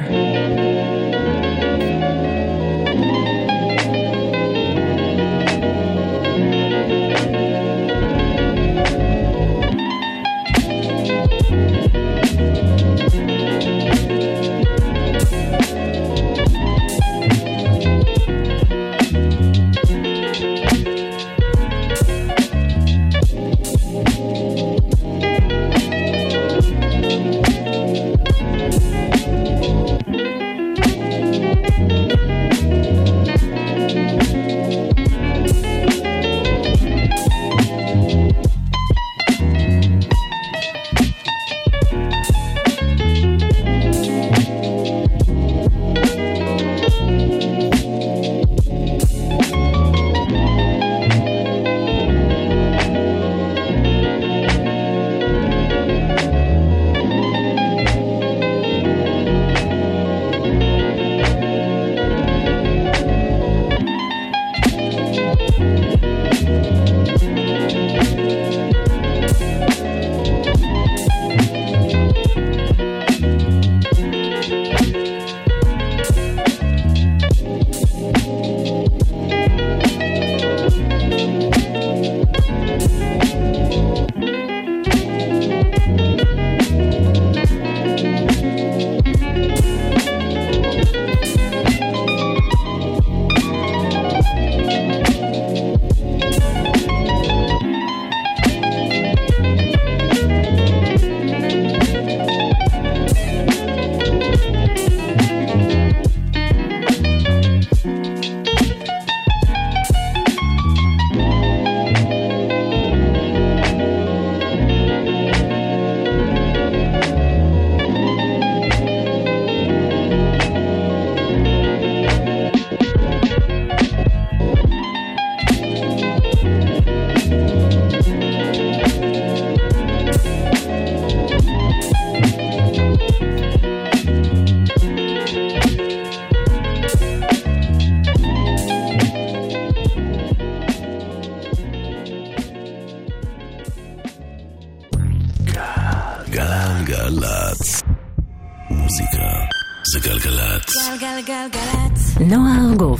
[SPEAKER 4] גלגלצ.
[SPEAKER 6] נועה ארגוב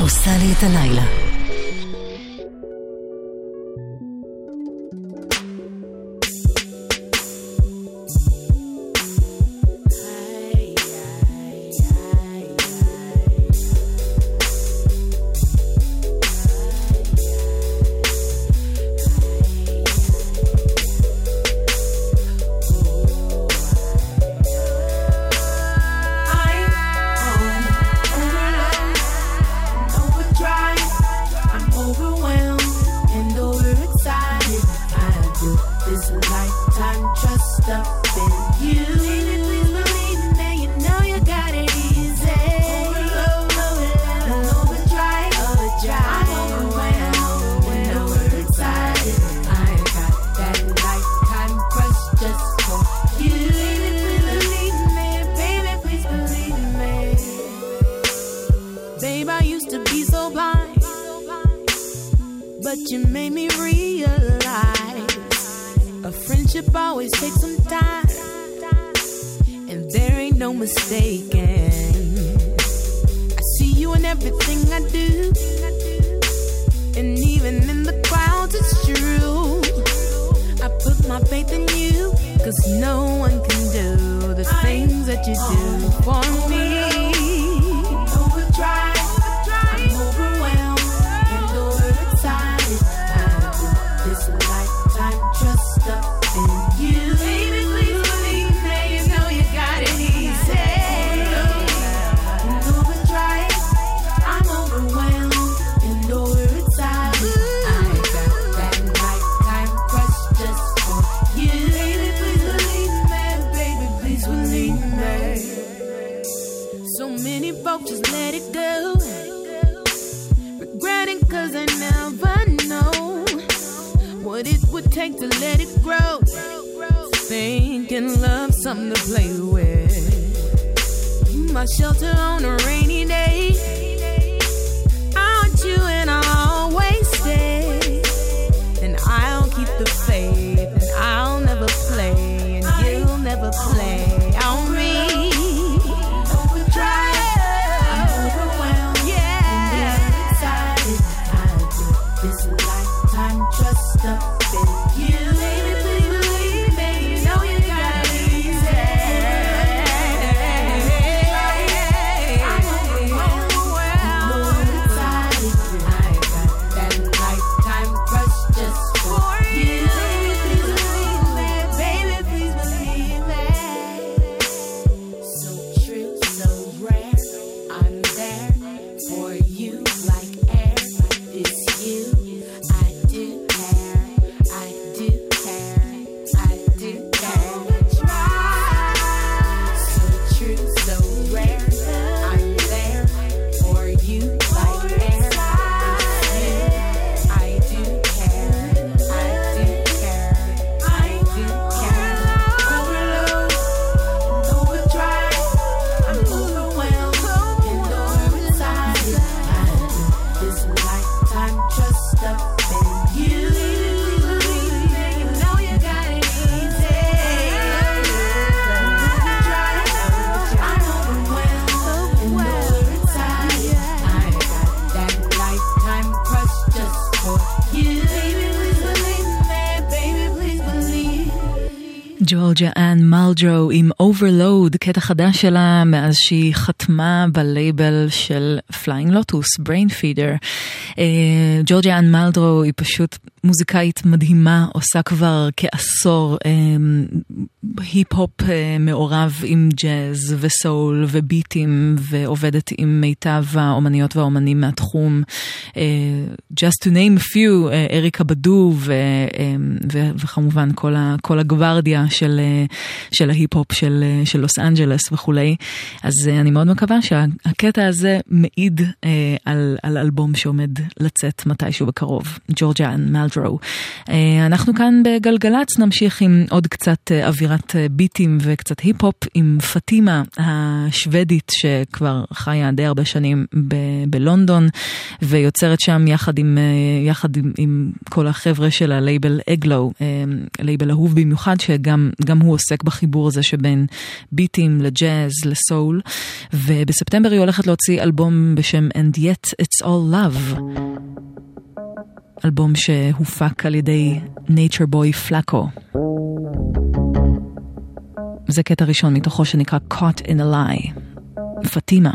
[SPEAKER 6] עושה לי את הלילה.
[SPEAKER 16] Just let it go. Regretting cause I never know what it would take to let it grow. Thinking love something to play with. My shelter on a rainy day. Overload,
[SPEAKER 1] קטע חדש שלה מאז שהיא חתמה בלייבל של פליינג לוטוס, Brainfeeder. אה, ג'ורג'ה אן מלדרו היא פשוט מוזיקאית מדהימה, עושה כבר כעשור אה, היפ-הופ אה, מעורב עם ג'אז וסול וביטים, ועובדת עם מיטב האומניות והאומנים מהתחום. אה, Just to name a few, אה, אריקה באדו ו, ו, וכמובן כל, ה, כל הגווארדיה של, של ההיפ-הופ של, של לוס אנג'לס וכולי. אז אני מאוד מקווה שהקטע הזה מעיד על, על אלבום שעומד לצאת מתישהו בקרוב, ג'ורג'ה אן מלדרו. אה, אנחנו כאן בגלגלצ נמשיך עם עוד קצת אה, אווירת אה, ביטים וקצת היפ-הופ עם פטימה השוודית שכבר חיה די הרבה שנים ב- בלונדון ויוצרת שם יחד עם, יחד עם, עם כל החבר'ה של הלייבל אגלו, לייבל אהוב במיוחד שגם גם הוא עוסק בחיבור הזה שבין ביטים לג'אז לסול ובספטמבר היא הולכת להוציא אלבום בשם And Yet It's All Love. אלבום שהופק על ידי Nature Boy Flako. זה קטע ראשון מתוכו שנקרא Caught in a Lie. פטימה.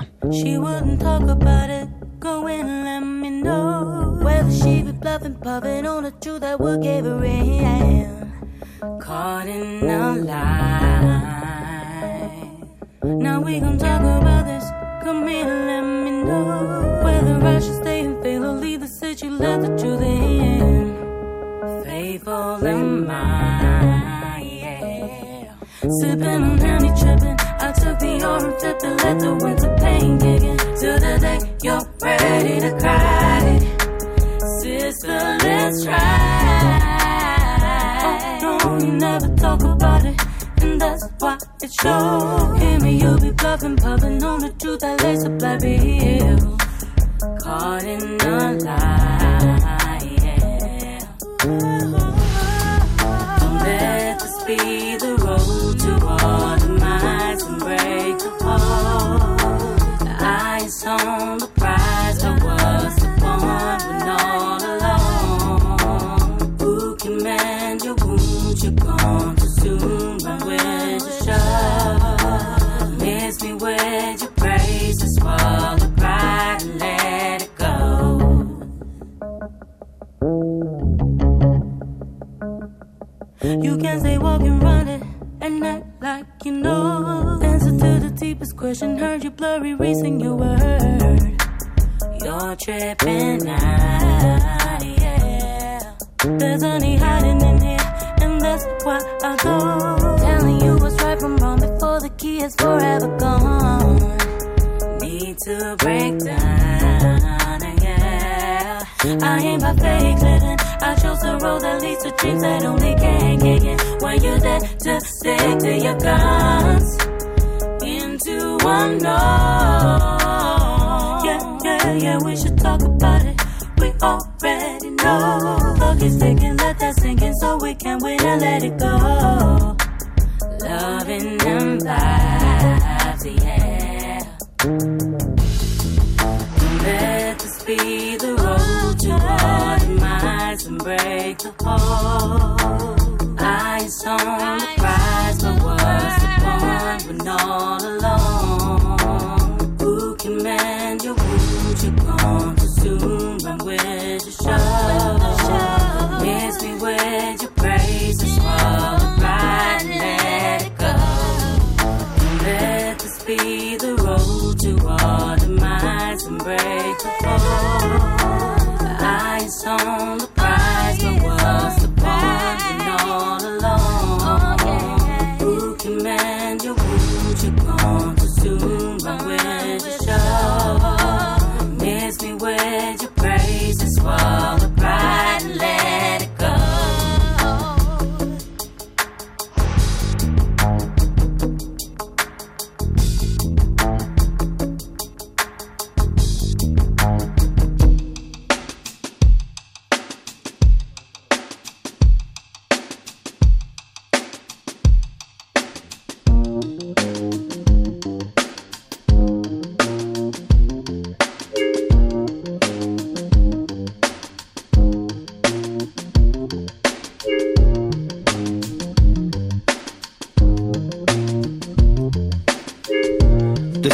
[SPEAKER 17] Caught in a lie. Now we gon' talk about this. Come here, let me know whether I should stay and fail or leave the city. Let the truth in. Sipping on honey tripping. I took the orange flip and let the winter pain kick in. To the day you're ready to cry. Sister, let's try. Oh, no, you never talk about it. And that's why it shows. Hear me, you'll be bluffing, puffing on the truth that lays a black bill. Caught in a lie, yeah. Don't let this be eyes on the prize, but what's the point when all alone? Who can mend your wounds? You're gone too soon. Run with the show. Miss me with your praises, swallow pride and let it go. You can stay walking, running, and act like you know. Deepest question. Heard you blurry, reason your word. You're tripping out, yeah. There's honey hiding in here, and that's why I go. Telling you what's right from wrong before the key is forever gone. Need to break down, yeah. I ain't by fake living. I chose the road that leads to dreams that only can get in. When you're there to stick to your guns one door. Yeah, yeah, yeah, we should talk about it. We already know. Look is ticking, let that sink in so we can win and let it go. Loving them vibes, yeah. Let this be the road to all demise and break the heart. Eyes on the prize, but what's the point when all alone? Mend your wounds? You're gone too soon. Run with the show. Miss me with your swallow pride and let it go. Let this be the road to all demise and break the fall. The on the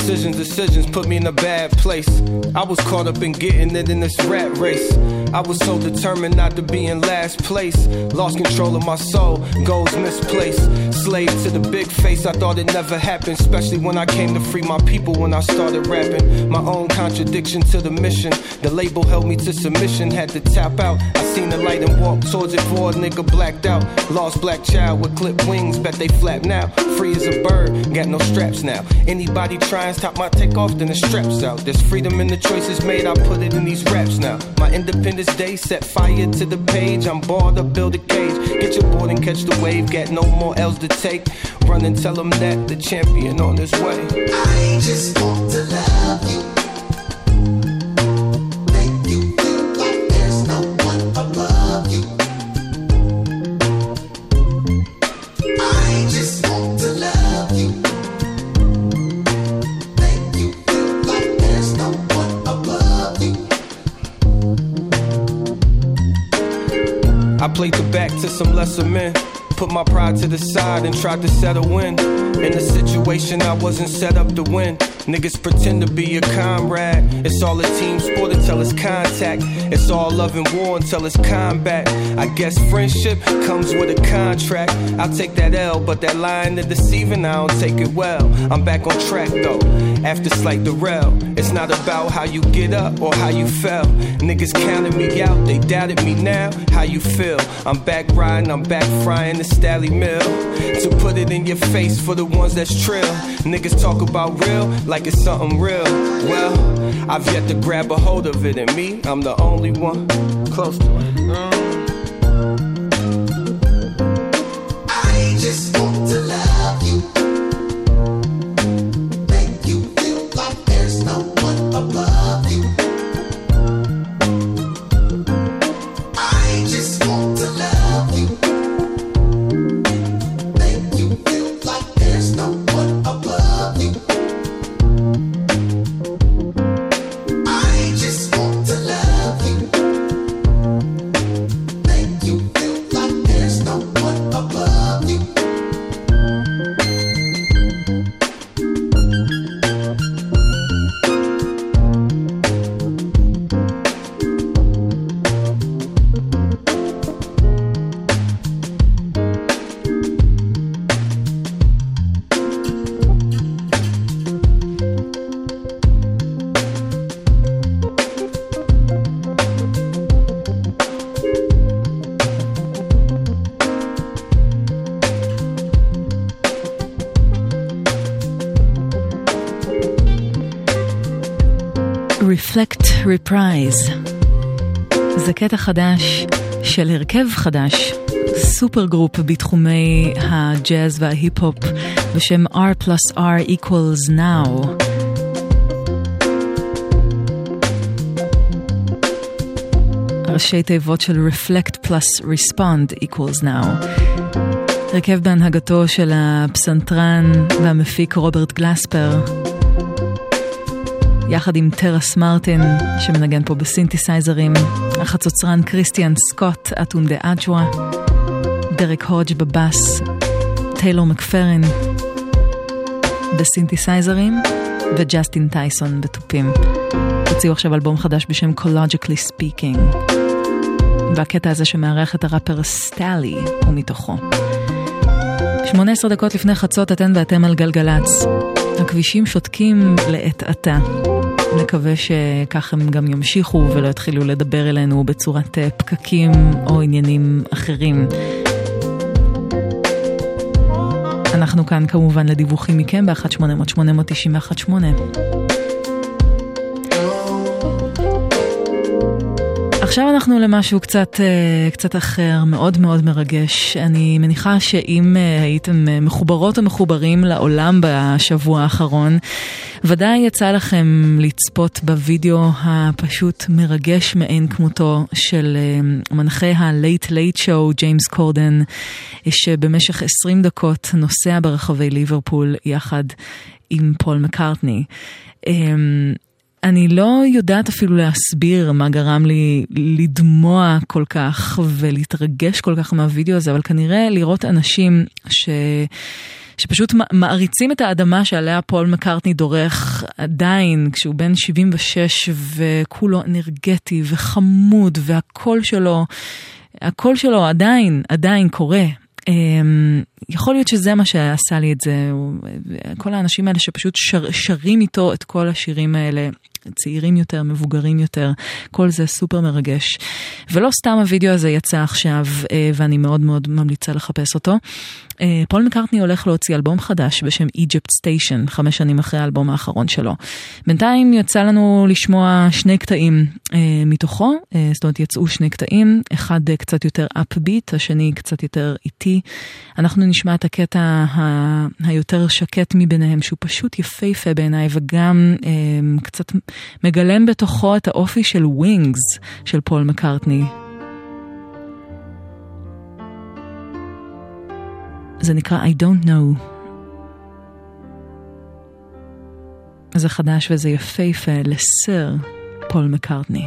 [SPEAKER 18] Decisions, decisions put me in a bad place. I was caught up in getting it in this rat race. I was so determined not to be in last place. Lost control of my soul, goals misplaced. Slave to the big face, I thought it never happened. Especially when I came to free my people when I started rapping. My own contradiction to the mission. The label held me to submission, had to tap out. I seen the light and walked towards it for a nigga blacked out. Lost black child with clipped wings, bet they flap now. Free as a bird, got no straps now. Anybody try and stop my takeoff, then the straps out. There's freedom in the choices made, I put it in these raps now. My Independence Day set fire to the page. I'm barred up, build a cage. Get your board and catch the wave, got no more L's to take. Run and tell them that the champion on his way.
[SPEAKER 19] I just want to love you. To
[SPEAKER 18] some lesser men. Put my pride to the side and tried to settle in. In a situation I wasn't set up to win. Niggas pretend to be a comrade. It's all a team sport until it's contact. It's all love and war until it's combat. I guess friendship comes with a contract. I'll take that L, but that line of deceiving, I don't take it well. I'm back on track though. After slight derail, it's not about how you get up or how you fell. Niggas counted me out, they doubted me now. How you feel? I'm back riding, I'm back frying the Stally Mill. To put it in your face for the ones that's trill. Niggas talk about real like it's something real. Well, I've yet to grab a hold of it, and me, I'm the only one close to it.
[SPEAKER 19] I
[SPEAKER 1] Reprise. זה קטע חדש של הרכב חדש, supergroup בתחומי הג'אז וההיפ-הופ בשם R plus R equals now. ראשי תיבות של Reflect plus Respond equals now. הרכב בהנהגתו של הפסנתרן והמפיק רוברט גלספר, יחד עם טראס מרטין, שמנגן פה בסינתסייזרים, החצוצרן קריסטיאן סקוט אטונדה אג'ואה, דרק הודג' בבאס, טיילור מקפרין בסינתסייזרים, וג'סטין טייסון בתופים. הוציאו עכשיו אלבום חדש בשם Collagically Speaking, והקטע הזה שמארח את הראפר סטאלי הוא מתוכו. 18 דקות לפני חצות אתן ואתם על גלגלצ. הכבישים שותקים לעת עתה. נקווה שכך הם גם ימשיכו ולא יתחילו לדבר אלינו בצורת אה, פקקים או עניינים אחרים. אנחנו כאן כמובן לדיווחים מכם ב-1-800-891-8. עכשיו אנחנו למשהו קצת, אה, קצת אחר, מאוד מאוד מרגש. אני מניחה שאם אה, הייתם אה, מחוברות או מחוברים לעולם בשבוע האחרון, ודאי יצא לכם לצפות בווידאו הפשוט מרגש מאין כמותו של מנחה ה-Late Late Show, ג'יימס קורדן, שבמשך 20 דקות נוסע ברחבי ליברפול יחד עם פול מקארטני. אני לא יודעת אפילו להסביר מה גרם לי לדמוע כל כך ולהתרגש כל כך מהווידאו הזה, אבל כנראה לראות אנשים ש... שפשוט מעריצים את האדמה שעליה פול מקארטני דורך עדיין, כשהוא בן 76 וכולו אנרגטי וחמוד והקול שלו, הקול שלו עדיין, עדיין קורה. אמ, יכול להיות שזה מה שעשה לי את זה, כל האנשים האלה שפשוט שר, שרים איתו את כל השירים האלה, צעירים יותר, מבוגרים יותר, כל זה סופר מרגש. ולא סתם הווידאו הזה יצא עכשיו, אה, ואני מאוד מאוד ממליצה לחפש אותו. אה, פול מקארטני הולך להוציא אלבום חדש בשם Egypt Station, חמש שנים אחרי האלבום האחרון שלו. בינתיים יצא לנו לשמוע שני קטעים אה, מתוכו, זאת אומרת יצאו שני קטעים, אחד קצת יותר upbeat, השני קצת יותר איטי. אנחנו נשמע את הקטע ה- היותר שקט מביניהם, שהוא פשוט יפהפה בעיניי, וגם קצת מגלם בתוכו את האופי של ווינגס של פול מקארטני. זה נקרא I don't know. זה חדש וזה יפהפה לסר פול מקארטני.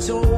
[SPEAKER 20] told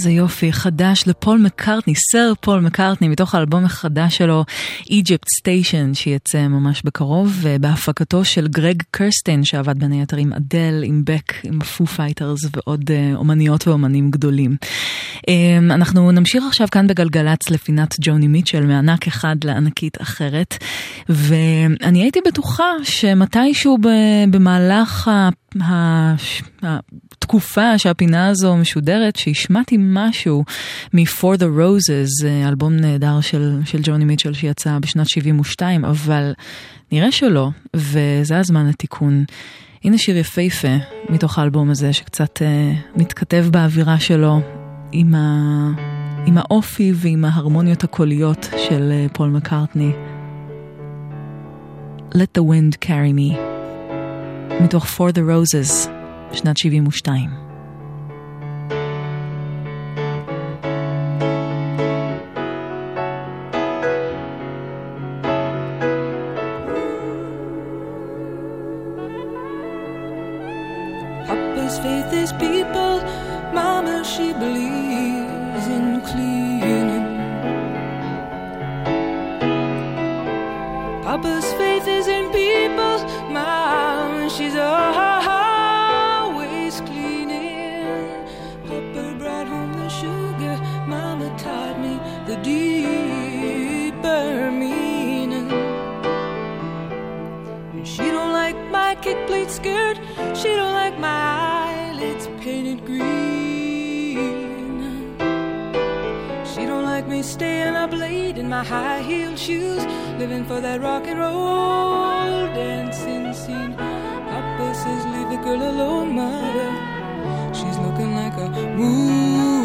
[SPEAKER 1] איזה יופי, חדש לפול מקארטני, סר פול מקארטני, מתוך האלבום החדש שלו, Egypt Station, שיצא ממש בקרוב, בהפקתו של גרג קרסטין, שעבד בין היתר עם אדל, עם בק, עם פו פייטרז ועוד אה, אומניות ואומנים גדולים. אמ, אנחנו נמשיך עכשיו כאן בגלגלצ לפינת ג'וני מיטשל, מענק אחד לענקית אחרת, ואני הייתי בטוחה שמתישהו במהלך התקופה שהפינה הזו משודרת, שהשמעתי משהו מ-For the Roses, אה, אלבום נהדר של, של ג'וני מיטשל שיצא בשנת 72, אבל נראה שלא, וזה הזמן לתיקון. הנה שיר יפהפה מתוך האלבום הזה, שקצת uh, מתכתב באווירה שלו עם, ה... עם האופי ועם ההרמוניות הקוליות של אה, פול מקארטני. Let the Wind Carry Me, מתוך For the Roses, שנת 72.
[SPEAKER 21] Skirt. She don't like my eyelids painted green. She don't like me staying up late in my high heel shoes, living for that rock and roll dancing scene. Papa says, leave the girl alone, mother. She's looking like a movie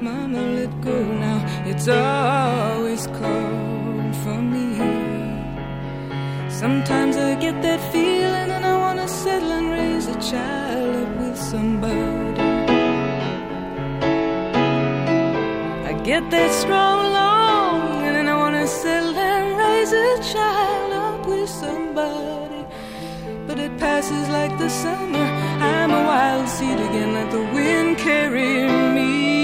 [SPEAKER 21] Mama, let go now. It's always called for me. Sometimes I get that feeling and I wanna settle and raise a child up with somebody. I get that strong longing and I wanna settle and raise a child up with somebody. But it passes like the summer. I'm a wild seed again, let the wind carry me.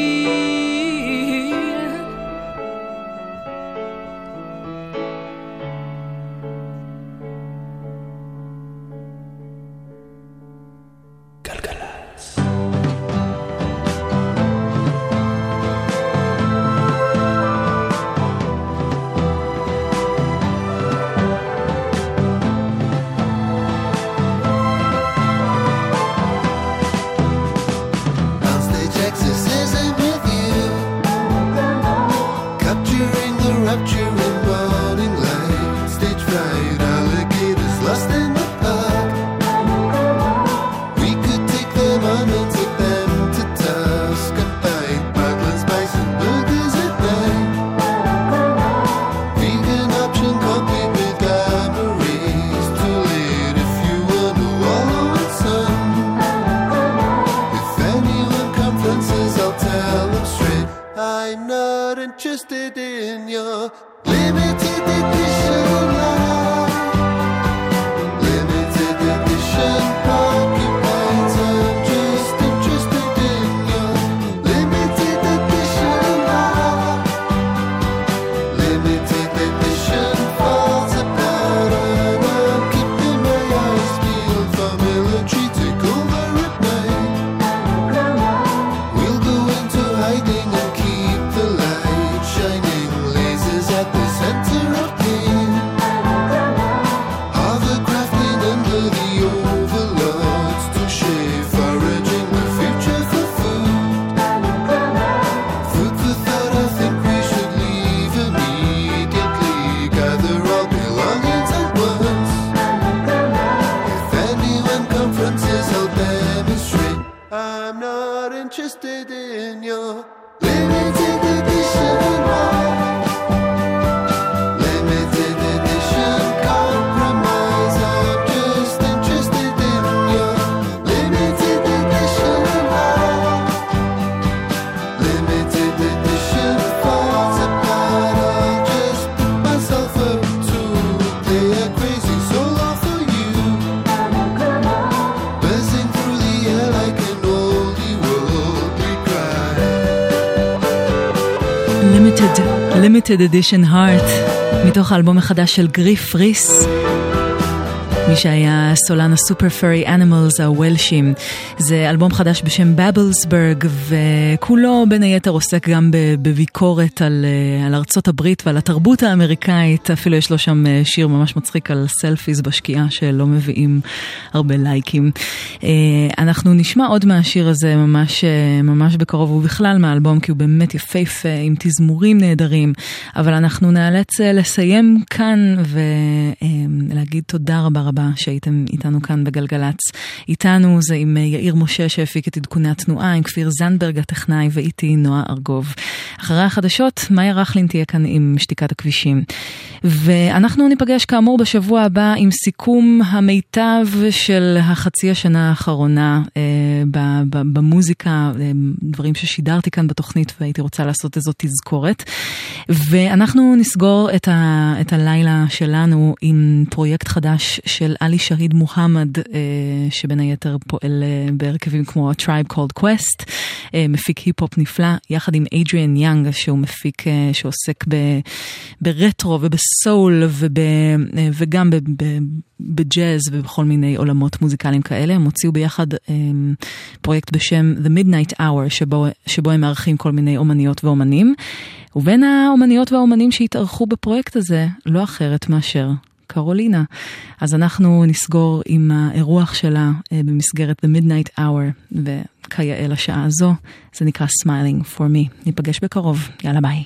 [SPEAKER 22] Limited Edition
[SPEAKER 1] Heart, מתוך האלבום החדש של גריף ריס. מי שהיה סולן הסופר פרי אנימלס הוולשים. זה אלבום חדש בשם בבלסברג, וכולו בין היתר עוסק גם בביקורת על, אה, על ארצות הברית ועל התרבות האמריקאית. אפילו יש לו שם אה, שיר ממש מצחיק על סלפיז בשקיעה שלא מביאים הרבה לייקים. אה, אנחנו נשמע עוד מהשיר הזה ממש, ממש בקרוב, ובכלל מהאלבום, כי הוא באמת יפהפה עם תזמורים נהדרים, אבל אנחנו נאלץ לסיים כאן ולהגיד תודה רבה רבה. שהייתם איתנו כאן בגלגלצ. איתנו זה עם יאיר משה שהפיק את עדכוני התנועה, עם כפיר זנדברג הטכנאי ואיתי נועה ארגוב. אחרי החדשות, מאיה רכלין תהיה כאן עם שתיקת הכבישים. ואנחנו ניפגש כאמור בשבוע הבא עם סיכום המיטב של החצי השנה האחרונה אה, במוזיקה, אה, דברים ששידרתי כאן בתוכנית והייתי רוצה לעשות איזו תזכורת. ואנחנו נסגור את, ה, את הלילה שלנו עם פרויקט חדש של עלי שהיד מוחמד, אה, שבין היתר פועל אה, בהרכבים כמו A Tribe Called Quest, אה, מפיק היפ-הופ נפלא, יחד עם אדריאן יאנג, שהוא מפיק שעוסק ב, ברטרו ובסול וב, וגם ב, ב, בג'אז ובכל מיני עולמות מוזיקליים כאלה. הם הוציאו ביחד פרויקט בשם The Midnight Hour, שבו, שבו הם מארחים כל מיני אומניות ואומנים. ובין האומניות והאומנים שהתארחו בפרויקט הזה, לא אחרת מאשר קרולינה. אז אנחנו נסגור עם האירוח שלה אה, במסגרת The Midnight Hour, וכיאה לשעה הזו, זה נקרא Smiling for Me. ניפגש בקרוב, יאללה ביי.